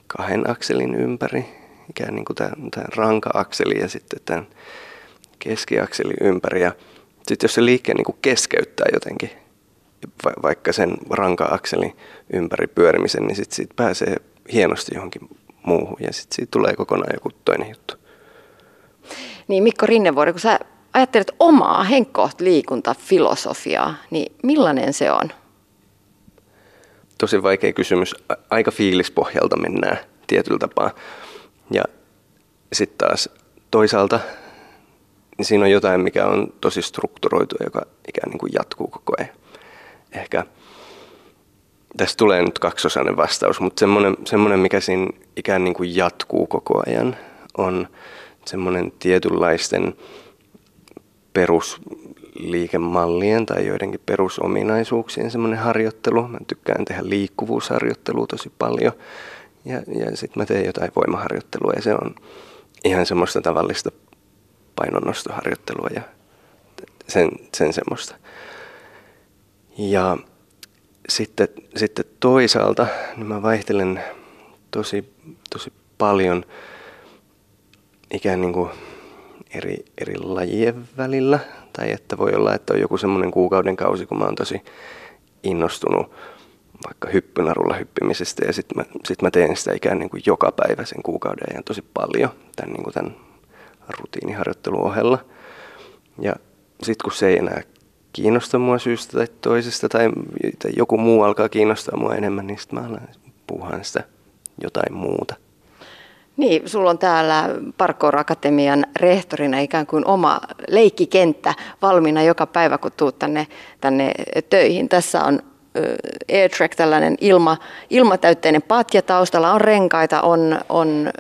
kahden akselin ympäri, ikään niin kuin tämän, tämän ranka-akseli ja sitten tämän keskiakselin ympäri. Ja sitten jos se liikkeen niin kuin keskeyttää jotenkin, va- vaikka sen ranka-akselin ympäri pyörimisen, niin sitten siitä pääsee hienosti johonkin muuhun ja sitten siitä tulee kokonaan joku toinen juttu. Niin Mikko Rinnevuori, kun sä ajattelet omaa henkkoht liikuntafilosofiaa, niin millainen se on? Tosi vaikea kysymys. Aika fiilispohjalta mennään tietyllä tapaa. Ja sitten taas toisaalta niin siinä on jotain, mikä on tosi strukturoitu, joka ikään niin kuin jatkuu koko ajan. Ehkä Tästä tulee nyt kaksosainen vastaus, mutta semmoinen, semmoinen mikä siinä ikään niin kuin jatkuu koko ajan, on semmoinen tietynlaisten perusliikemallien tai joidenkin perusominaisuuksien semmoinen harjoittelu. Mä tykkään tehdä liikkuvuusharjoittelua tosi paljon ja, ja sitten mä teen jotain voimaharjoittelua ja se on ihan semmoista tavallista painonnostoharjoittelua ja sen, sen semmoista. Ja sitten, sitten toisaalta niin mä vaihtelen tosi, tosi paljon ikään niin kuin eri, eri lajien välillä. Tai että voi olla, että on joku semmoinen kuukauden kausi, kun mä oon tosi innostunut vaikka hyppynarulla hyppimisestä ja sitten mä, sit mä teen sitä ikään niin kuin joka päivä sen kuukauden ajan tosi paljon tämän, niin kuin tämän rutiiniharjoittelun ohella. Ja sitten kun se ei enää kiinnosta mua syystä tai toisesta tai, tai joku muu alkaa kiinnostaa mua enemmän, niin sitten mä alan puhua sitä jotain muuta. Niin, sulla on täällä Parkour Akatemian rehtorina ikään kuin oma leikkikenttä valmiina joka päivä, kun tuut tänne, tänne töihin. Tässä on AirTrack, tällainen ilma, ilmatäytteinen patja taustalla, on renkaita, on, on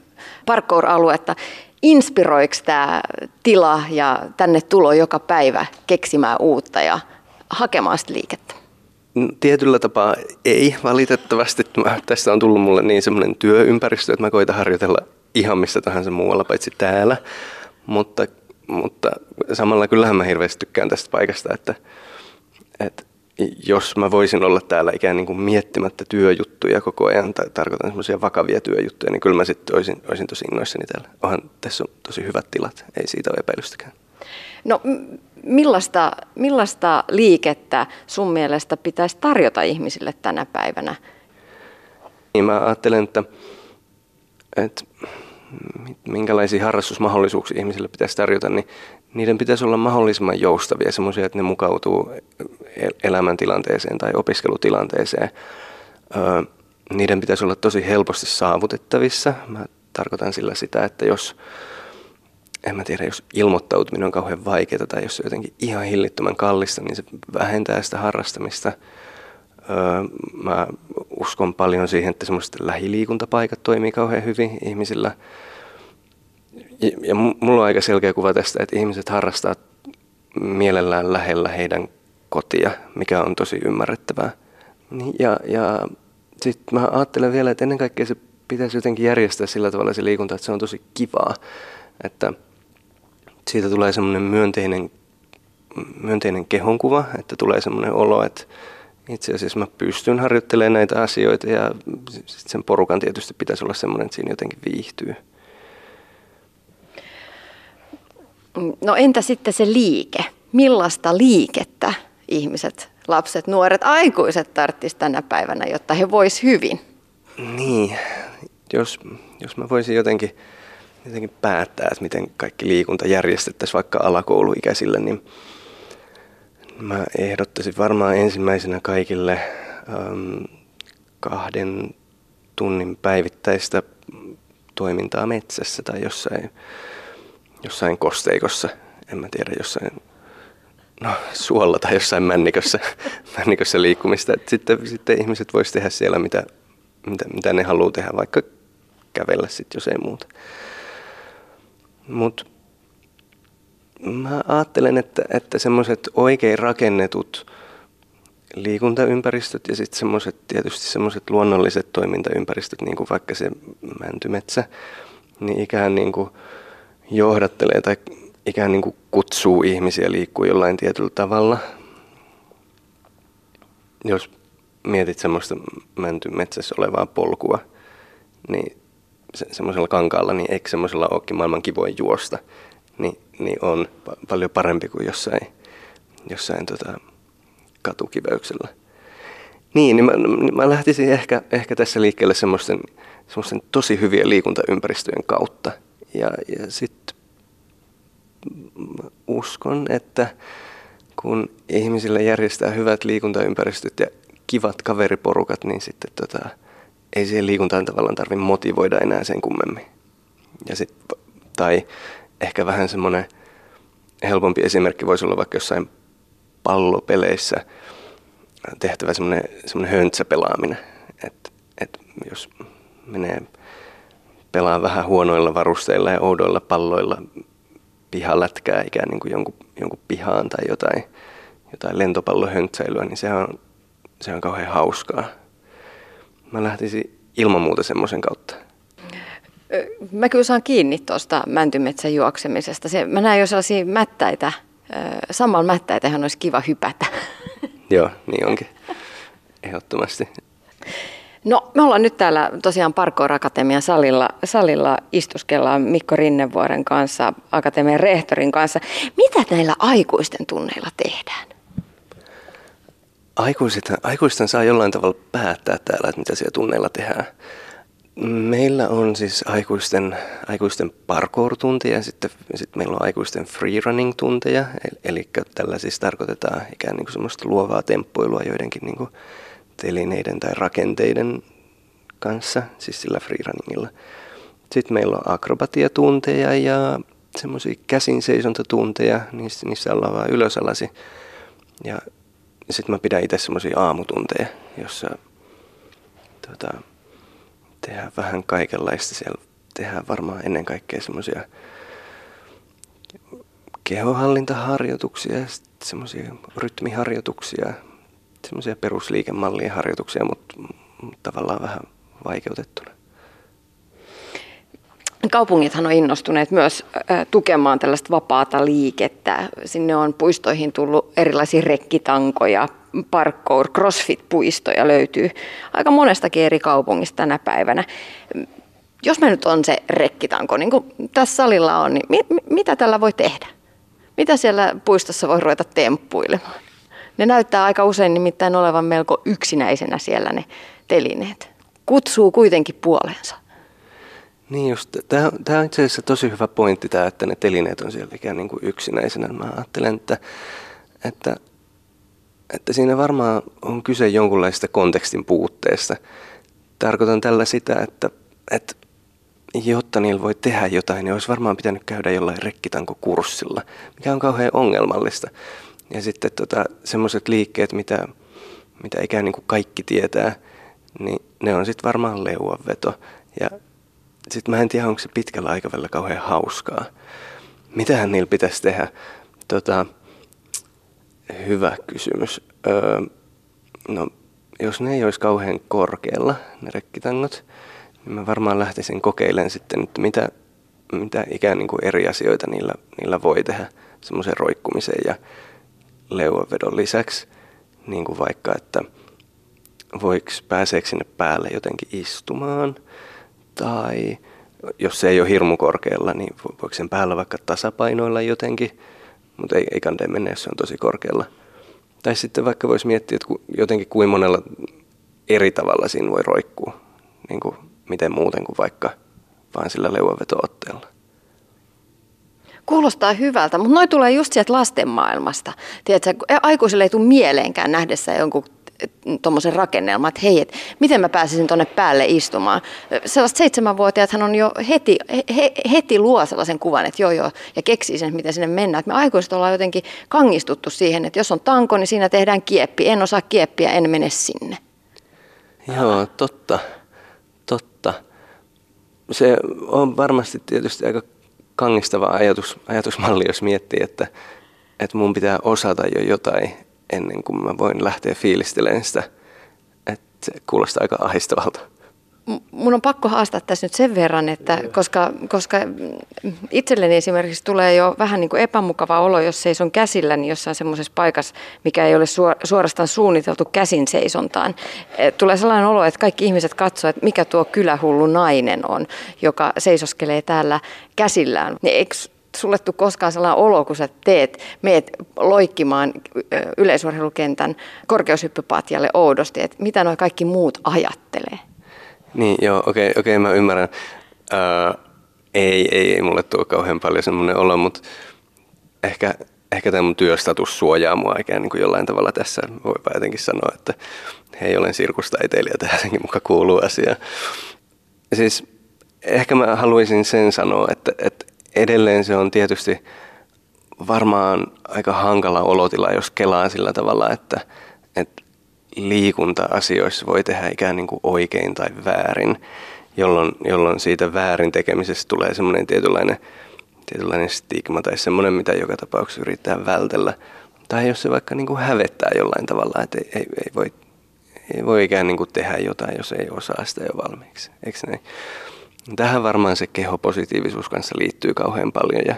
parkour-aluetta inspiroiko tämä tila ja tänne tulo joka päivä keksimään uutta ja hakemaan sitä liikettä? Tietyllä tapaa ei valitettavasti. Tästä on tullut mulle niin semmoinen työympäristö, että mä koitan harjoitella ihan missä tahansa muualla paitsi täällä. Mutta, mutta samalla kyllähän mä hirveästi tykkään tästä paikasta, että jos mä voisin olla täällä ikään niin kuin miettimättä työjuttuja koko ajan, tai tarkoitan semmoisia vakavia työjuttuja, niin kyllä mä sitten olisin, olisin tosi innoissani täällä. Onhan tässä on tosi hyvät tilat, ei siitä ole epäilystäkään. No millaista, millaista liikettä sun mielestä pitäisi tarjota ihmisille tänä päivänä? Niin mä ajattelen, että, että minkälaisia harrastusmahdollisuuksia ihmisille pitäisi tarjota, niin niiden pitäisi olla mahdollisimman joustavia, semmoisia, että ne mukautuu elämäntilanteeseen tai opiskelutilanteeseen. Öö, niiden pitäisi olla tosi helposti saavutettavissa. Mä tarkoitan sillä sitä, että jos, en mä tiedä, jos ilmoittautuminen on kauhean vaikeaa tai jos se on jotenkin ihan hillittömän kallista, niin se vähentää sitä harrastamista. Öö, mä uskon paljon siihen, että semmoiset lähiliikuntapaikat toimii kauhean hyvin ihmisillä – ja mulla on aika selkeä kuva tästä, että ihmiset harrastaa mielellään lähellä heidän kotia, mikä on tosi ymmärrettävää. Niin, ja, ja sitten mä ajattelen vielä, että ennen kaikkea se pitäisi jotenkin järjestää sillä tavalla se liikunta, että se on tosi kivaa. Että siitä tulee semmoinen myönteinen, myönteinen kehonkuva, että tulee semmoinen olo, että itse asiassa mä pystyn harjoittelemaan näitä asioita ja sen porukan tietysti pitäisi olla semmoinen, että siinä jotenkin viihtyy. No entä sitten se liike? Millaista liikettä ihmiset, lapset, nuoret, aikuiset tarvitsisivat tänä päivänä, jotta he vois hyvin? Niin, jos, jos mä voisin jotenkin, jotenkin päättää, että miten kaikki liikunta järjestettäisiin vaikka alakouluikäisille, niin mä ehdottaisin varmaan ensimmäisenä kaikille ähm, kahden tunnin päivittäistä toimintaa metsässä tai jossain jossain kosteikossa, en mä tiedä, jossain no, suolla tai jossain männikössä, [LAUGHS] männikössä liikkumista. Et sitten, sitten ihmiset vois tehdä siellä, mitä, mitä, mitä ne haluaa tehdä, vaikka kävellä sitten, jos ei muuta. Mutta mä ajattelen, että, että semmoiset oikein rakennetut liikuntaympäristöt ja sitten semmoiset tietysti semmoiset luonnolliset toimintaympäristöt, niin kuin vaikka se mäntymetsä, niin ikään niin kuin johdattelee tai ikään niin kuin kutsuu ihmisiä liikkuu jollain tietyllä tavalla. Jos mietit semmoista mäntymetsässä olevaa polkua, niin se, semmoisella kankaalla, niin eikö semmoisella olekin maailman kivoin juosta, niin, niin on pa- paljon parempi kuin jossain, jossain tota, katukiveyksellä. Niin, niin mä, niin mä lähtisin ehkä, ehkä tässä liikkeelle semmoisten, semmoisten tosi hyvien liikuntaympäristöjen kautta. Ja, ja sitten uskon, että kun ihmisille järjestää hyvät liikuntaympäristöt ja kivat kaveriporukat, niin sitten tota, ei siihen liikuntaan tavallaan tarvitse motivoida enää sen kummemmin. Ja sit, tai ehkä vähän semmoinen helpompi esimerkki voisi olla vaikka jossain pallopeleissä tehtävä semmoinen, höntsäpelaaminen. Että et jos menee pelaa vähän huonoilla varusteilla ja oudoilla palloilla pihalätkää ikään niin kuin jonkun, jonkun pihaan tai jotain, jotain lentopallohöntsäilyä, niin se on, se on kauhean hauskaa. Mä lähtisin ilman muuta semmoisen kautta. Mä kyllä saan kiinni tuosta mäntymetsän juoksemisesta. Se, mä näen jo sellaisia mättäitä. Samalla mättäitähän olisi kiva hypätä. Joo, niin onkin. Ehdottomasti. No me ollaan nyt täällä tosiaan Parkour Akatemian salilla, salilla istuskellaan Mikko Rinnevuoren kanssa, Akatemian rehtorin kanssa. Mitä näillä aikuisten tunneilla tehdään? Aikuiset, aikuisten saa jollain tavalla päättää täällä, että mitä siellä tunneilla tehdään. Meillä on siis aikuisten, aikuisten parkour-tunteja ja sitten, sitten meillä on aikuisten freerunning-tunteja. Eli tällä siis tarkoitetaan ikään niin kuin semmoista luovaa temppuilua joidenkin niin kuin telineiden tai rakenteiden kanssa, siis sillä freerunningilla. Sitten meillä on akrobatiatunteja ja semmoisia käsin seisontatunteja, niissä, niissä ollaan vaan ylösalasi. Ja sitten mä pidän itse semmoisia aamutunteja, jossa tota, tehdään vähän kaikenlaista. Siellä tehdään varmaan ennen kaikkea semmoisia kehohallintaharjoituksia semmoisia rytmiharjoituksia, semmoisia perusliikemallien harjoituksia, mutta, tavallaan vähän vaikeutettuna. Kaupungithan on innostuneet myös tukemaan tällaista vapaata liikettä. Sinne on puistoihin tullut erilaisia rekkitankoja, parkour, crossfit-puistoja löytyy aika monestakin eri kaupungista tänä päivänä. Jos me nyt on se rekkitanko, niin kuin tässä salilla on, niin mi- mitä tällä voi tehdä? Mitä siellä puistossa voi ruveta temppuilemaan? Ne näyttää aika usein nimittäin olevan melko yksinäisenä siellä ne telineet. Kutsuu kuitenkin puoleensa. Niin just, tämä on itse asiassa tosi hyvä pointti tämä, että ne telineet on siellä ikään niin kuin yksinäisenä. Mä ajattelen, että, että, että siinä varmaan on kyse jonkunlaista kontekstin puutteesta. Tarkoitan tällä sitä, että, että jotta niillä voi tehdä jotain, niin olisi varmaan pitänyt käydä jollain rekkitankokurssilla, mikä on kauhean ongelmallista. Ja sitten tota, semmoiset liikkeet, mitä, mitä ikään niin kuin kaikki tietää, niin ne on sitten varmaan leuanveto. Ja sitten mä en tiedä, onko se pitkällä aikavälillä kauhean hauskaa. Mitähän niillä pitäisi tehdä? Tota, hyvä kysymys. Öö, no, jos ne ei olisi kauhean korkealla, ne rekkitangot, niin mä varmaan lähtisin kokeilemaan sitten, että mitä, mitä ikään niin kuin eri asioita niillä, niillä voi tehdä semmoisen roikkumisen ja leuanvedon lisäksi. Niin kuin vaikka, että voiko pääseekö sinne päälle jotenkin istumaan – tai jos se ei ole hirmu korkealla, niin voiko sen päällä vaikka tasapainoilla jotenkin, mutta ei, ei kande mennä, jos se on tosi korkealla. Tai sitten vaikka voisi miettiä, että jotenkin kuin monella eri tavalla siinä voi roikkua, niin kuin miten muuten kuin vaikka vaan sillä leuanveto-otteella. Kuulostaa hyvältä, mutta noi tulee just sieltä lasten maailmasta. Tiedätkö, aikuisille ei tule mieleenkään nähdessä jonkun tuommoisen rakennelman, että hei, et miten mä pääsisin tuonne päälle istumaan. Sellaiset seitsemänvuotiaathan on jo heti, he, heti luo sellaisen kuvan, että joo joo, ja keksii sen, miten sinne mennään. Et me aikuiset ollaan jotenkin kangistuttu siihen, että jos on tanko, niin siinä tehdään kieppi. En osaa kieppiä, en mene sinne. Joo, totta, totta. Se on varmasti tietysti aika kangistava ajatus, ajatusmalli, jos miettii, että, että mun pitää osata jo jotain ennen kuin mä voin lähteä fiilistelemään sitä. Että se kuulostaa aika ahdistavalta. Mun on pakko haastaa tässä nyt sen verran, että koska, koska itselleni esimerkiksi tulee jo vähän niin kuin epämukava olo, jos seison käsilläni jossain semmoisessa paikassa, mikä ei ole suorastaan suunniteltu käsin seisontaan. Eh, tulee sellainen olo, että kaikki ihmiset katsovat, että mikä tuo kylähullu nainen on, joka seisoskelee täällä käsillään. Niin eikö sulle tule koskaan sellainen olo, kun sä teet, meet loikkimaan yleisurheilukentän korkeushyppypatjalle oudosti, että mitä nuo kaikki muut ajattelee? Niin, joo, okei, okay, okay, mä ymmärrän. Uh, ei, ei, ei mulle tuo kauhean paljon semmoinen olo, mutta ehkä, ehkä tämä mun työstatus suojaa mua ikään niin kuin jollain tavalla tässä. Voipa jotenkin sanoa, että hei, olen sirkustaiteilija, tähän senkin mukaan kuuluu asia. Siis ehkä mä haluaisin sen sanoa, että, että edelleen se on tietysti varmaan aika hankala olotila, jos kelaa sillä tavalla, että, että liikunta-asioissa voi tehdä ikään niin kuin oikein tai väärin, jolloin, jolloin siitä väärin tekemisestä tulee semmoinen tietynlainen, tietynlainen stigma tai semmoinen, mitä joka tapauksessa yrittää vältellä. Tai jos se vaikka niin kuin hävettää jollain tavalla, että ei, ei, ei, voi, ei voi ikään niin kuin tehdä jotain, jos ei osaa sitä jo valmiiksi. Eikö näin? Tähän varmaan se kehopositiivisuus kanssa liittyy kauhean paljon ja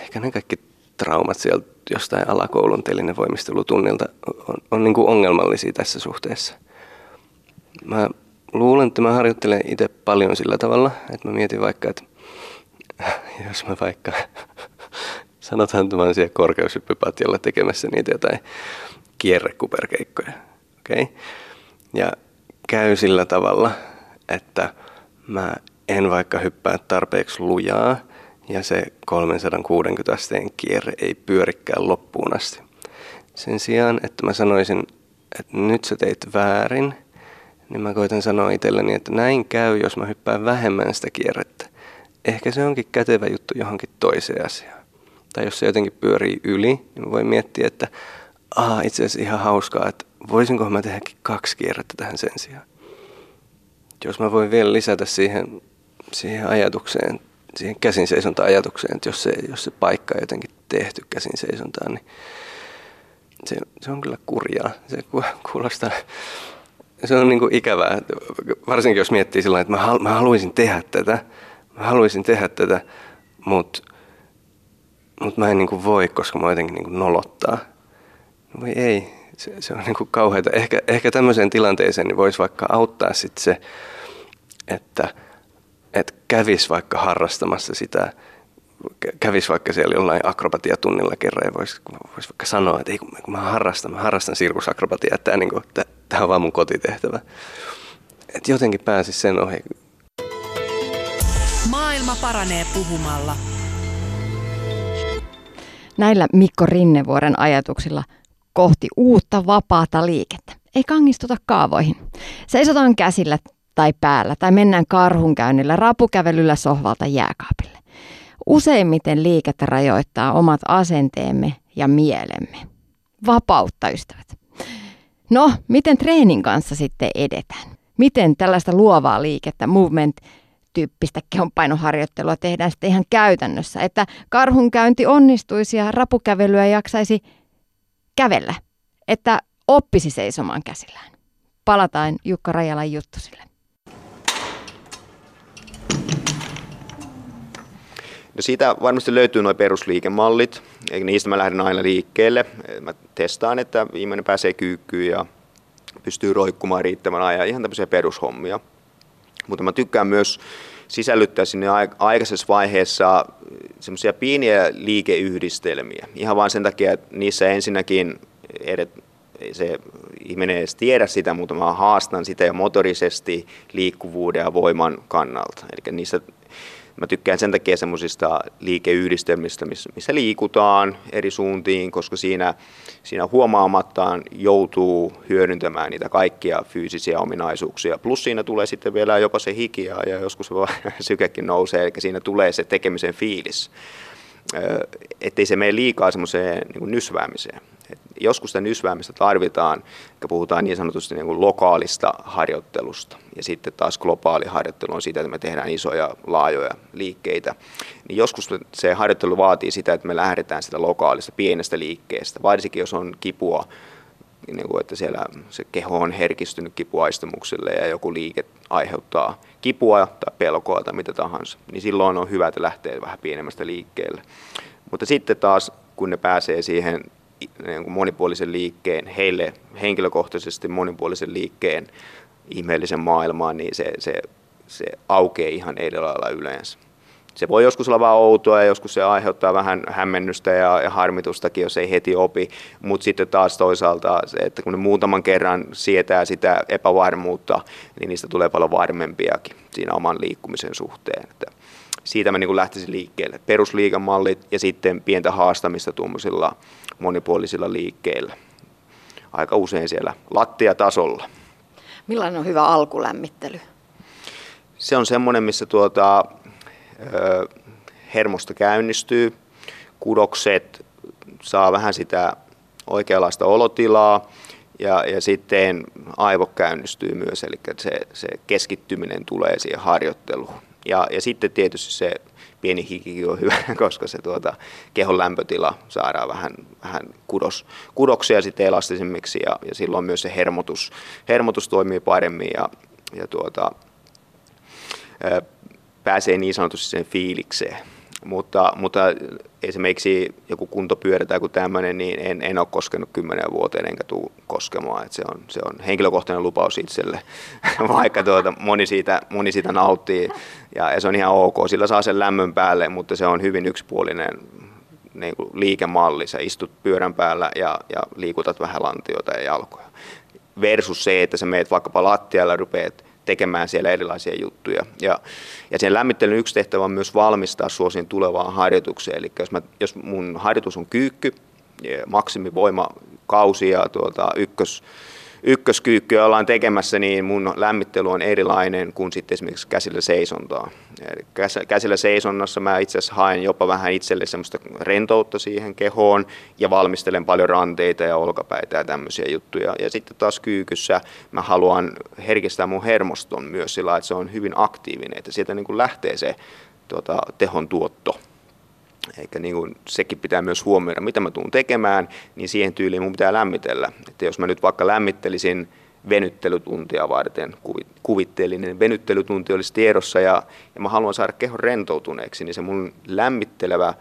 ehkä ne kaikki traumat sieltä jostain alakoulun voimistelutunnilta on, on niin kuin ongelmallisia tässä suhteessa. Mä luulen, että mä harjoittelen itse paljon sillä tavalla, että mä mietin vaikka, että [LAUGHS] jos mä vaikka [LAUGHS] sanotaan, että mä olen siellä korkeushyppypatjalla tekemässä niitä jotain kierrekuperkeikkoja, okay? Ja käy sillä tavalla, että mä en vaikka hyppää tarpeeksi lujaa – ja se 360 asteen kierre ei pyörikään loppuun asti. Sen sijaan, että mä sanoisin, että nyt sä teit väärin, niin mä koitan sanoa itselleni, että näin käy, jos mä hyppään vähemmän sitä kierrettä. Ehkä se onkin kätevä juttu johonkin toiseen asiaan. Tai jos se jotenkin pyörii yli, niin mä voin miettiä, että aha, itse asiassa ihan hauskaa, että voisinko mä tehdäkin kaksi kierrettä tähän sen sijaan. Jos mä voin vielä lisätä siihen, siihen ajatukseen siihen käsin seisonta-ajatukseen, että jos se, jos se paikka on jotenkin tehty käsin seisontaan, niin se, se on kyllä kurjaa. Se kuulostaa, se on niin kuin ikävää, varsinkin jos miettii sillä että mä, mä haluaisin tehdä tätä, mä haluaisin tehdä tätä, mutta mut mä en niin kuin voi, koska mä jotenkin niin kuin nolottaa. Voi ei, se, se on niin kuin kauheata. Ehkä, ehkä tämmöiseen tilanteeseen niin voisi vaikka auttaa sit se, että – että kävis vaikka harrastamassa sitä, kävis vaikka siellä jollain akrobatiatunnilla kerran ja voisi vois vaikka sanoa, että ei kun, kun mä harrastan, mä harrastan sirkusakrobatiaa, että tämä niin on vaan mun kotitehtävä. Että jotenkin pääsisi sen ohi. Maailma paranee puhumalla. Näillä Mikko Rinnevuoren ajatuksilla kohti uutta vapaata liikettä. Ei kangistuta kaavoihin. Seisotaan käsillä tai päällä tai mennään karhunkäynnillä rapukävelyllä sohvalta jääkaapille. Useimmiten liikettä rajoittaa omat asenteemme ja mielemme. Vapautta, ystävät. No, miten treenin kanssa sitten edetään? Miten tällaista luovaa liikettä, movement, tyyppistä kehonpainoharjoittelua tehdään sitten ihan käytännössä, että karhunkäynti onnistuisi ja rapukävelyä jaksaisi kävellä, että oppisi seisomaan käsillään. Palataan Jukka Rajalan juttusille. No siitä varmasti löytyy nuo perusliikemallit, ja niistä mä lähden aina liikkeelle. Mä testaan, että ihminen pääsee kyykkyyn ja pystyy roikkumaan riittävän ajan, ihan tämmöisiä perushommia. Mutta mä tykkään myös sisällyttää sinne aikaisessa vaiheessa semmoisia pieniä liikeyhdistelmiä. Ihan vain sen takia, että niissä ensinnäkin edet, se ihminen edes tiedä sitä, mutta mä haastan sitä jo motorisesti liikkuvuuden ja voiman kannalta. Eli niissä Mä tykkään sen takia semmoisista liikeyhdistelmistä, missä liikutaan eri suuntiin, koska siinä, siinä huomaamattaan joutuu hyödyntämään niitä kaikkia fyysisiä ominaisuuksia. Plus siinä tulee sitten vielä jopa se hiki ja, ja joskus [LAUGHS] sykekin nousee, eli siinä tulee se tekemisen fiilis. Ettei se mene liikaa semmoiseen niin nysväämiseen. Et joskus sitä nysväämistä tarvitaan, kun puhutaan niin sanotusti niin kuin lokaalista harjoittelusta. Ja sitten taas globaali harjoittelu on sitä, että me tehdään isoja, laajoja liikkeitä. Niin joskus se harjoittelu vaatii sitä, että me lähdetään sitä lokaalista, pienestä liikkeestä. Varsinkin jos on kipua niin kuin, että siellä se keho on herkistynyt kipuaistemuksille ja joku liike aiheuttaa kipua tai pelkoa tai mitä tahansa, niin silloin on hyvä, että lähtee vähän pienemmästä liikkeelle. Mutta sitten taas, kun ne pääsee siihen monipuolisen liikkeen, heille henkilökohtaisesti monipuolisen liikkeen ihmeellisen maailmaan, niin se, se, se aukeaa ihan eri lailla yleensä se voi joskus olla vaan outoa ja joskus se aiheuttaa vähän hämmennystä ja, ja harmitustakin, jos ei heti opi. Mutta sitten taas toisaalta se, että kun ne muutaman kerran sietää sitä epävarmuutta, niin niistä tulee paljon varmempiakin siinä oman liikkumisen suhteen. Että siitä mä niin lähtisin liikkeelle. Perusliikamallit ja sitten pientä haastamista tuommoisilla monipuolisilla liikkeillä. Aika usein siellä lattiatasolla. Millainen on hyvä alkulämmittely? Se on semmoinen, missä tuota, hermosta käynnistyy, kudokset saa vähän sitä oikeanlaista olotilaa ja, ja sitten aivo käynnistyy myös, eli se, se keskittyminen tulee siihen harjoitteluun. Ja, ja sitten tietysti se pieni hikikin on hyvä, [LAUGHS] koska se tuota, kehon lämpötila saadaan vähän, vähän kudos, kudoksia sitten elastisemmiksi ja, ja silloin myös se hermotus, hermotus toimii paremmin ja, ja tuota, pääsee niin sanotusti sen fiilikseen. Mutta, mutta esimerkiksi joku kuntopyörä tai joku tämmöinen, niin en, en ole koskenut kymmenen vuoteen enkä tule koskemaan. Että se, on, se on henkilökohtainen lupaus itselle, [LAUGHS] vaikka tuota, moni, siitä, moni siitä nauttii ja, ja se on ihan ok. Sillä saa sen lämmön päälle, mutta se on hyvin yksipuolinen niin kuin liikemalli. Sä istut pyörän päällä ja, ja liikutat vähän lantioita ja jalkoja. Versus se, että sä meet vaikkapa lattialla ja rupeat tekemään siellä erilaisia juttuja. Ja, ja sen lämmittelyn yksi tehtävä on myös valmistaa suosin tulevaan harjoitukseen. Eli jos, mä, jos mun harjoitus on kyykky, maksimivoima kausi ja tuota, ykkös, ykköskyykkyä ollaan tekemässä, niin mun lämmittely on erilainen kuin sitten esimerkiksi käsillä seisontaa. Käsillä seisonnassa mä itse asiassa haen jopa vähän itselle semmoista rentoutta siihen kehoon ja valmistelen paljon ranteita ja olkapäitä ja tämmöisiä juttuja. Ja sitten taas kyykyssä mä haluan herkistää mun hermoston myös sillä että se on hyvin aktiivinen, että sieltä niin kuin lähtee se tuota, tehon tuotto. Eikä niin kuin, sekin pitää myös huomioida, mitä mä tuun tekemään, niin siihen tyyliin mun pitää lämmitellä. Että jos mä nyt vaikka lämmittelisin venyttelytuntia varten, kuvitteellinen venyttelytunti olisi tiedossa ja, ja mä haluan saada kehon rentoutuneeksi, niin se mun lämmittelevä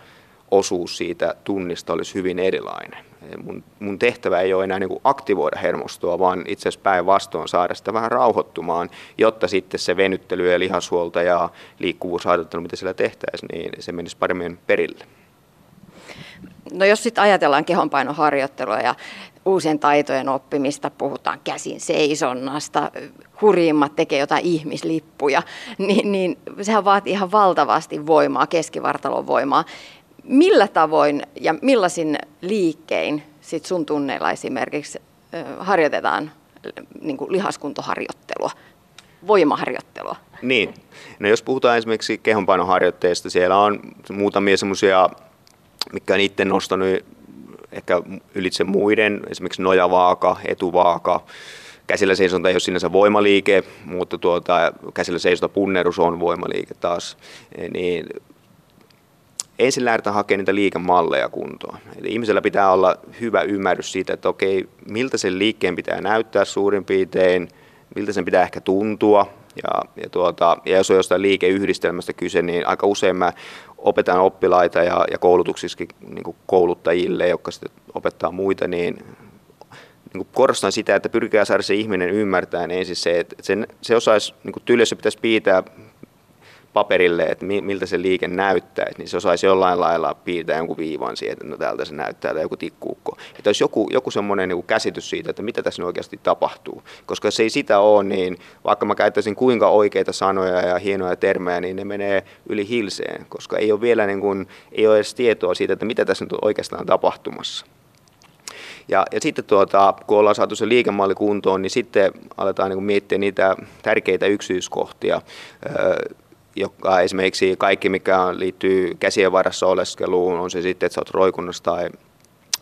osuus siitä tunnista olisi hyvin erilainen. Mun, mun tehtävä ei ole enää niin kuin aktivoida hermostoa, vaan itse asiassa päinvastoin saada sitä vähän rauhoittumaan, jotta sitten se venyttely ja lihashuolto ja liikkuvuusharjoittelu, mitä siellä tehtäisiin, niin se menisi paremmin perille. No jos sitten ajatellaan kehonpainoharjoittelua ja uusien taitojen oppimista, puhutaan käsin seisonnasta, hurjimmat tekee jotain ihmislippuja, [LAUGHS] niin, niin sehän vaatii ihan valtavasti voimaa, keskivartalon voimaa millä tavoin ja millaisin liikkein sit sun tunneilla esimerkiksi harjoitetaan niin kuin lihaskuntoharjoittelua, voimaharjoittelua? Niin. No jos puhutaan esimerkiksi kehonpainoharjoitteista, siellä on muutamia semmoisia, mikä on itse nostanut ehkä ylitse muiden, esimerkiksi nojavaaka, etuvaaka, käsillä seisonta ei ole sinänsä voimaliike, mutta tuota, käsillä seisonta punnerus on voimaliike taas, niin ensin lähdetään hakemaan niitä liikemalleja kuntoon. Eli ihmisellä pitää olla hyvä ymmärrys siitä, että okei, miltä sen liikkeen pitää näyttää suurin piirtein, miltä sen pitää ehkä tuntua. Ja, ja, tuota, ja jos on jostain liikeyhdistelmästä kyse, niin aika usein mä opetan oppilaita ja, ja koulutuksissakin niin kouluttajille, jotka sitten opettaa muita, niin, niin korostan sitä, että pyrkää saada se ihminen ymmärtämään ensin se, että sen, se osaisi, niin tyylillä se pitäisi piitää paperille, että miltä se liike näyttää, niin se osaisi jollain lailla piirtää jonkun viivan siihen, että no täältä se näyttää, tai joku tikkuukko. Että olisi joku, joku semmoinen niin käsitys siitä, että mitä tässä oikeasti tapahtuu. Koska jos ei sitä ole, niin vaikka mä käyttäisin kuinka oikeita sanoja ja hienoja termejä, niin ne menee yli hilseen, koska ei ole vielä niin kuin, ei ole edes tietoa siitä, että mitä tässä nyt oikeastaan tapahtumassa. Ja, ja sitten tuota, kun ollaan saatu se liikemalli kuntoon, niin sitten aletaan niin miettiä niitä tärkeitä yksityiskohtia joka esimerkiksi kaikki, mikä liittyy käsien varassa oleskeluun, on se sitten, että sä oot roikunnassa tai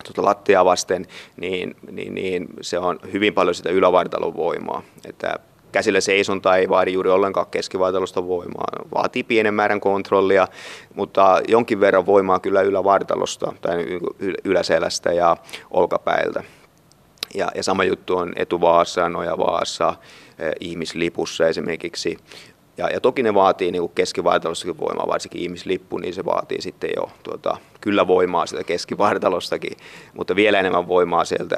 tuota lattia vasten, niin, niin, niin, se on hyvin paljon sitä ylävartalon voimaa. Että käsillä seisonta ei vaadi juuri ollenkaan keskivartalosta voimaa, vaatii pienen määrän kontrollia, mutta jonkin verran voimaa kyllä ylävartalosta tai yläselästä ja olkapäiltä. Ja, ja sama juttu on etuvaassa, nojavaassa, ihmislipussa esimerkiksi. Ja, ja toki ne vaatii niin keskivartalossakin voimaa, varsinkin ihmislippu, niin se vaatii sitten jo tuota, kyllä voimaa sieltä keskivartalostakin, mutta vielä enemmän voimaa sieltä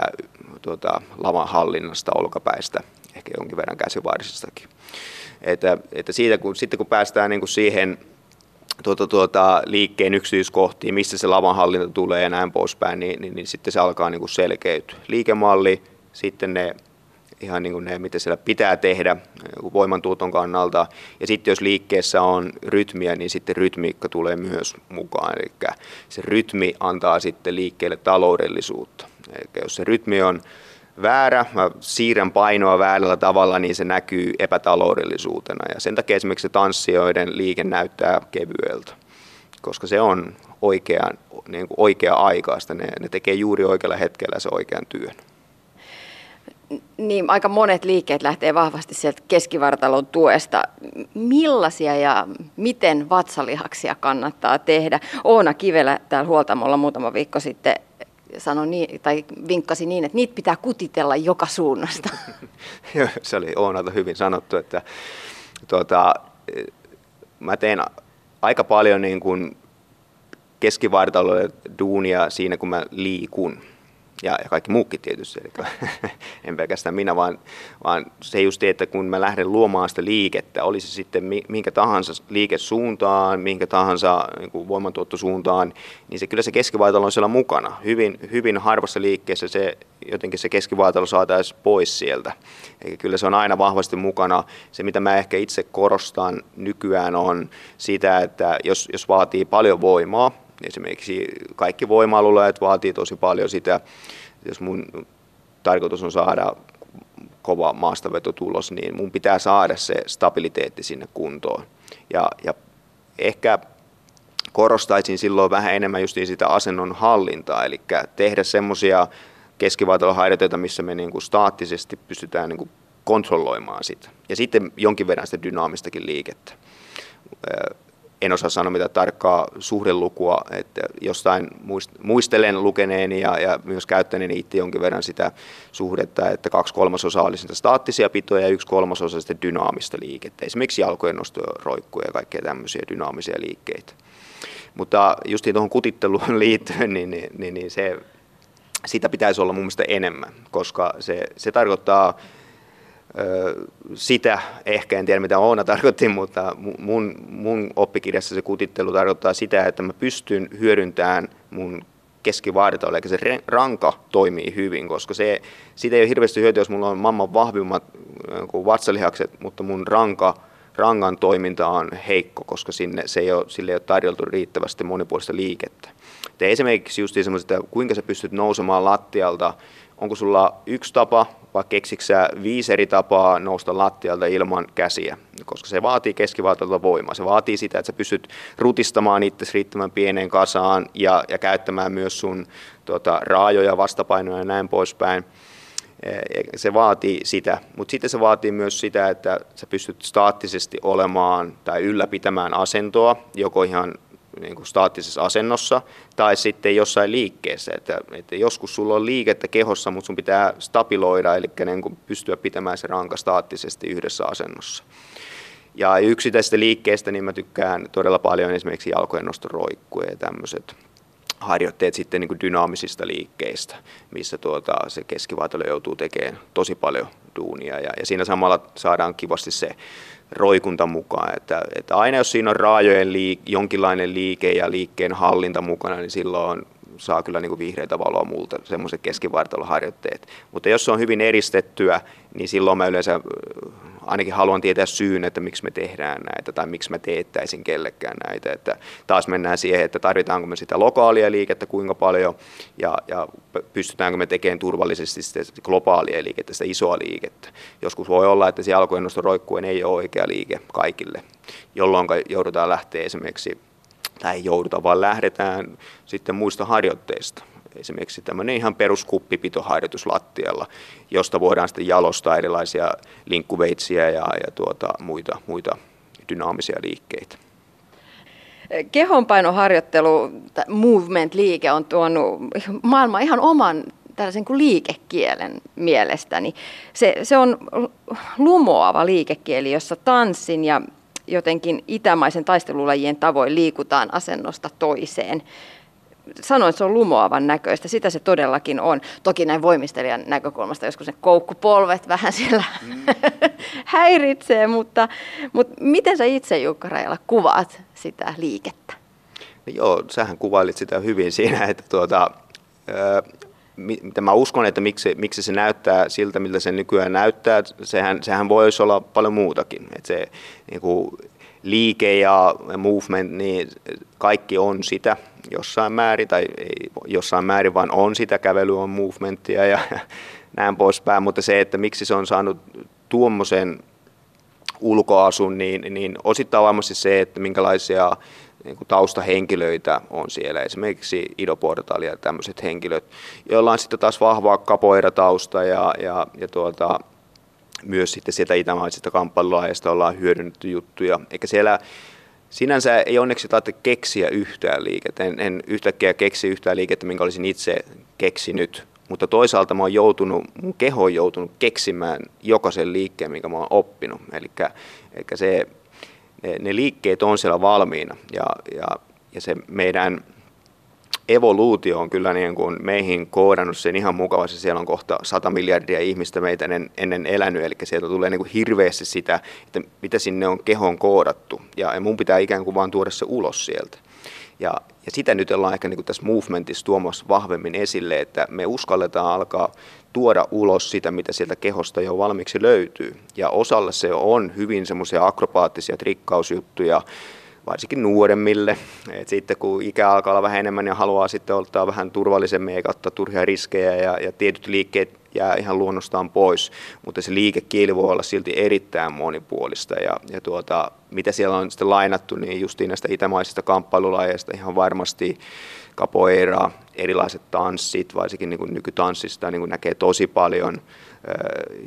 tuota, lavan hallinnasta, olkapäistä, ehkä jonkin verran käsivarsistakin. Että, että siitä, kun, sitten kun päästään niin kuin siihen tuota, tuota, liikkeen yksityiskohtiin, missä se lavanhallinta tulee ja näin poispäin, niin, niin, niin sitten se alkaa niin kuin selkeytyä. Liikemalli, sitten ne ihan niin kuin ne, mitä siellä pitää tehdä voimantuoton kannalta. Ja sitten jos liikkeessä on rytmiä, niin sitten rytmiikka tulee myös mukaan. Eli se rytmi antaa sitten liikkeelle taloudellisuutta. Eli jos se rytmi on väärä, mä siirrän painoa väärällä tavalla, niin se näkyy epätaloudellisuutena. Ja sen takia esimerkiksi tanssijoiden liike näyttää kevyeltä, koska se on oikean, niin kuin oikea-aikaista. Ne, ne tekee juuri oikealla hetkellä se oikean työn. Niin, aika monet liikkeet lähtee vahvasti sieltä keskivartalon tuesta. Millaisia ja miten vatsalihaksia kannattaa tehdä? Oona Kivelä täällä huoltamolla muutama viikko sitten sanoi niin, tai vinkkasi niin, että niitä pitää kutitella joka suunnasta. [LAUGHS] se oli Oonalta hyvin sanottu, että tuota, mä teen aika paljon niin kuin keskivartalolle duunia siinä, kun mä liikun ja, ja kaikki muukin tietysti, eli [LAUGHS] en pelkästään minä, vaan, vaan se just, että kun mä lähden luomaan sitä liikettä, oli se sitten minkä tahansa liikesuuntaan, minkä tahansa niin kuin voimantuottosuuntaan, niin se kyllä se keskivaitalo on siellä mukana. Hyvin, hyvin harvassa liikkeessä se jotenkin se keskivaitalo saataisiin pois sieltä. Eli kyllä se on aina vahvasti mukana. Se, mitä mä ehkä itse korostan nykyään, on sitä, että jos, jos vaatii paljon voimaa, Esimerkiksi kaikki voima-alueet vaatii tosi paljon sitä, jos mun tarkoitus on saada kova maastavetotulos, niin mun pitää saada se stabiliteetti sinne kuntoon. Ja, ja ehkä korostaisin silloin vähän enemmän just sitä asennon hallintaa, eli tehdä semmoisia keskivaataloharjoitteita, missä me niin kuin staattisesti pystytään niin kuin kontrolloimaan sitä. Ja sitten jonkin verran sitä dynaamistakin liikettä en osaa sanoa mitä tarkkaa suhdelukua, että jostain muistelen lukeneeni ja, ja myös käyttäneeni itse jonkin verran sitä suhdetta, että kaksi kolmasosaa oli sitä staattisia pitoja ja yksi kolmasosa sitten dynaamista liikettä. Esimerkiksi jalkojen nostoja, roikkuja ja kaikkea tämmöisiä dynaamisia liikkeitä. Mutta just tuohon kutitteluun [LAUGHS] liittyen, niin, niin, niin, niin se, sitä pitäisi olla mun mielestä enemmän, koska se, se tarkoittaa sitä ehkä, en tiedä mitä Oona [LAUGHS] tarkoitti, mutta mun, mun oppikirjassa se kutittelu tarkoittaa sitä, että mä pystyn hyödyntämään mun keskivaaritoille, eli se ranka toimii hyvin, koska se, siitä ei ole hirveästi hyötyä, jos mulla on mamman vahvimmat vatsalihakset, mutta mun ranka, rangan toiminta on heikko, koska sinne, se ei ole, sille ei ole tarjoltu riittävästi monipuolista liikettä. Ja esimerkiksi just semmoiset, että kuinka sä pystyt nousemaan lattialta, onko sulla yksi tapa vai keksiksä viisi eri tapaa nousta lattialta ilman käsiä, koska se vaatii keskivaltiolta voimaa. Se vaatii sitä, että sä pystyt rutistamaan itse riittävän pieneen kasaan ja, ja käyttämään myös sun tota, raajoja, vastapainoja ja näin poispäin. Se vaatii sitä, mutta sitten se vaatii myös sitä, että sä pystyt staattisesti olemaan tai ylläpitämään asentoa, joko ihan niin kuin staattisessa asennossa tai sitten jossain liikkeessä. Että, että joskus sulla on liikettä kehossa, mutta sun pitää stabiloida, eli niin kuin pystyä pitämään se ranka staattisesti yhdessä asennossa. Ja yksittäisistä liikkeistä niin mä tykkään todella paljon esimerkiksi jalkojen nostoroikkuja ja tämmöiset harjoitteet sitten niin kuin dynaamisista liikkeistä, missä tuota, se keskivaatelo joutuu tekemään tosi paljon duunia ja, ja siinä samalla saadaan kivasti se roikunta mukaan. Että, että aina jos siinä on raajojen liik- jonkinlainen liike ja liikkeen hallinta mukana, niin silloin saa kyllä niin kuin vihreitä valoa multa, semmoiset keskivartaloharjoitteet. Mutta jos se on hyvin eristettyä, niin silloin mä yleensä ainakin haluan tietää syyn, että miksi me tehdään näitä tai miksi mä teettäisin kellekään näitä. Että taas mennään siihen, että tarvitaanko me sitä lokaalia liikettä kuinka paljon ja, ja pystytäänkö me tekemään turvallisesti sitä globaalia liikettä, sitä isoa liikettä. Joskus voi olla, että se jalkojen roikkuen ei ole oikea liike kaikille, jolloin joudutaan lähteä esimerkiksi tai ei jouduta, vaan lähdetään sitten muista harjoitteista esimerkiksi tämmöinen ihan peruskuppipitoharjoitus lattialla, josta voidaan sitten jalostaa erilaisia linkkuveitsiä ja, ja tuota, muita, muita dynaamisia liikkeitä. Kehonpainoharjoittelu, movement-liike on tuonut maailman ihan oman tällaisen kuin liikekielen mielestäni. Se, se on lumoava liikekieli, jossa tanssin ja jotenkin itämaisen taistelulajien tavoin liikutaan asennosta toiseen. Sanoin, että se on lumoavan näköistä, sitä se todellakin on. Toki näin voimistelijan näkökulmasta joskus ne koukkupolvet vähän siellä mm. [LAUGHS] häiritsee, mutta, mutta miten sä itse Jukka Rajala kuvaat sitä liikettä? No joo, sähän kuvailit sitä hyvin siinä, että tuota, mitä mä uskon, että miksi, miksi se näyttää siltä, miltä se nykyään näyttää, sehän, sehän voisi olla paljon muutakin. Että se niin kuin liike ja movement, niin kaikki on sitä jossain määrin, tai ei jossain määrin, vaan on sitä, kävely on movementia ja [LAUGHS] näin poispäin, mutta se, että miksi se on saanut tuommoisen ulkoasun, niin, niin osittain varmasti se, että minkälaisia niin kuin taustahenkilöitä on siellä, esimerkiksi Ido ja tämmöiset henkilöt, joilla on sitten taas vahvaa kapoeiratausta ja, ja, ja tuota, myös sitten sieltä itämaisesta kamppailulaajasta ollaan hyödynnetty juttuja, eikä siellä Sinänsä ei onneksi tarvitse keksiä yhtään liikettä. En, en yhtäkkiä keksi yhtään liikettä, minkä olisin itse keksinyt. Mutta toisaalta mä oon joutunut, mun keho on joutunut keksimään jokaisen liikkeen, minkä mä oon oppinut. Eli se ne, liikkeet on siellä valmiina ja, ja, ja se meidän evoluutio on kyllä niin kuin meihin koodannut sen ihan mukavasti. Siellä on kohta 100 miljardia ihmistä meitä ennen, ennen elänyt, eli sieltä tulee niin kuin hirveästi sitä, että mitä sinne on kehon koodattu. Ja mun pitää ikään kuin vaan tuoda se ulos sieltä. Ja, ja sitä nyt ollaan ehkä niin kuin tässä movementissa tuomassa vahvemmin esille, että me uskalletaan alkaa tuoda ulos sitä, mitä sieltä kehosta jo valmiiksi löytyy. Ja osalle se on hyvin semmoisia akrobaattisia trikkausjuttuja, varsinkin nuoremmille. Et sitten kun ikä alkaa olla vähän enemmän ja haluaa sitten ottaa vähän turvallisemmin eikä ottaa turhia riskejä ja, ja tietyt liikkeet jää ihan luonnostaan pois, mutta se liikekieli voi olla silti erittäin monipuolista ja, ja tuota, mitä siellä on sitten lainattu, niin justiin näistä itämaisista kamppailulajeista ihan varmasti capoeira, erilaiset tanssit, varsinkin niin nykytanssista niin näkee tosi paljon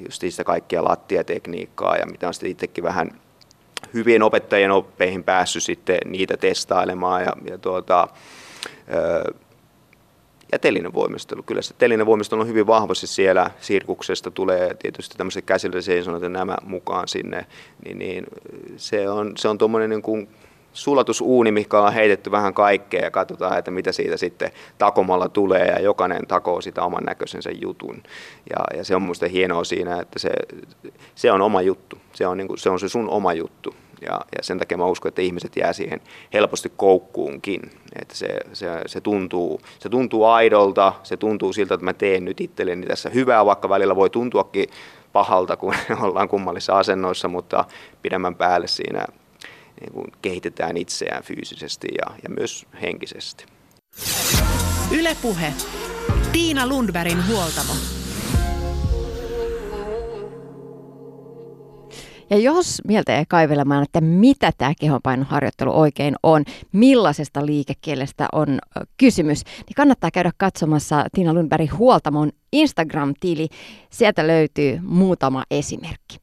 just sitä kaikkia lattiatekniikkaa ja mitä on sitten itsekin vähän hyvien opettajien oppeihin päässyt sitten niitä testailemaan ja, ja tuota, ja telinen voimistelu. Kyllä se telinen voimistelu on hyvin vahvasti siellä sirkuksesta, tulee tietysti tämmöiset käsillä seisonat ja nämä mukaan sinne, niin, niin se on, se on tuommoinen niin kuin sulatusuuni, mikä on heitetty vähän kaikkea ja katsotaan, että mitä siitä sitten takomalla tulee ja jokainen takoo sitä oman näköisensä jutun. Ja, ja se on minusta hienoa siinä, että se, se on oma juttu, se on, niin kuin, se on se sun oma juttu. Ja, ja sen takia mä uskon, että ihmiset jää siihen helposti koukkuunkin. Että se, se, se, tuntuu, se tuntuu aidolta, se tuntuu siltä, että mä teen nyt itselleni tässä hyvää, vaikka välillä voi tuntuakin pahalta, kun [LAUGHS] ollaan kummallisissa asennoissa, mutta pidemmän päälle siinä niin kuin kehitetään itseään fyysisesti ja, ja myös henkisesti. Ylepuhe. Tiina Lundbergin huoltamo. Ja jos mieltä ei kaivelemaan, että mitä tämä kehonpainoharjoittelu oikein on, millaisesta liikekielestä on kysymys, niin kannattaa käydä katsomassa Tiina Lundbergin huoltamon Instagram-tili. Sieltä löytyy muutama esimerkki.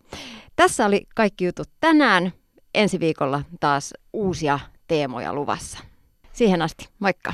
Tässä oli kaikki jutut tänään ensi viikolla taas uusia teemoja luvassa. Siihen asti, moikka!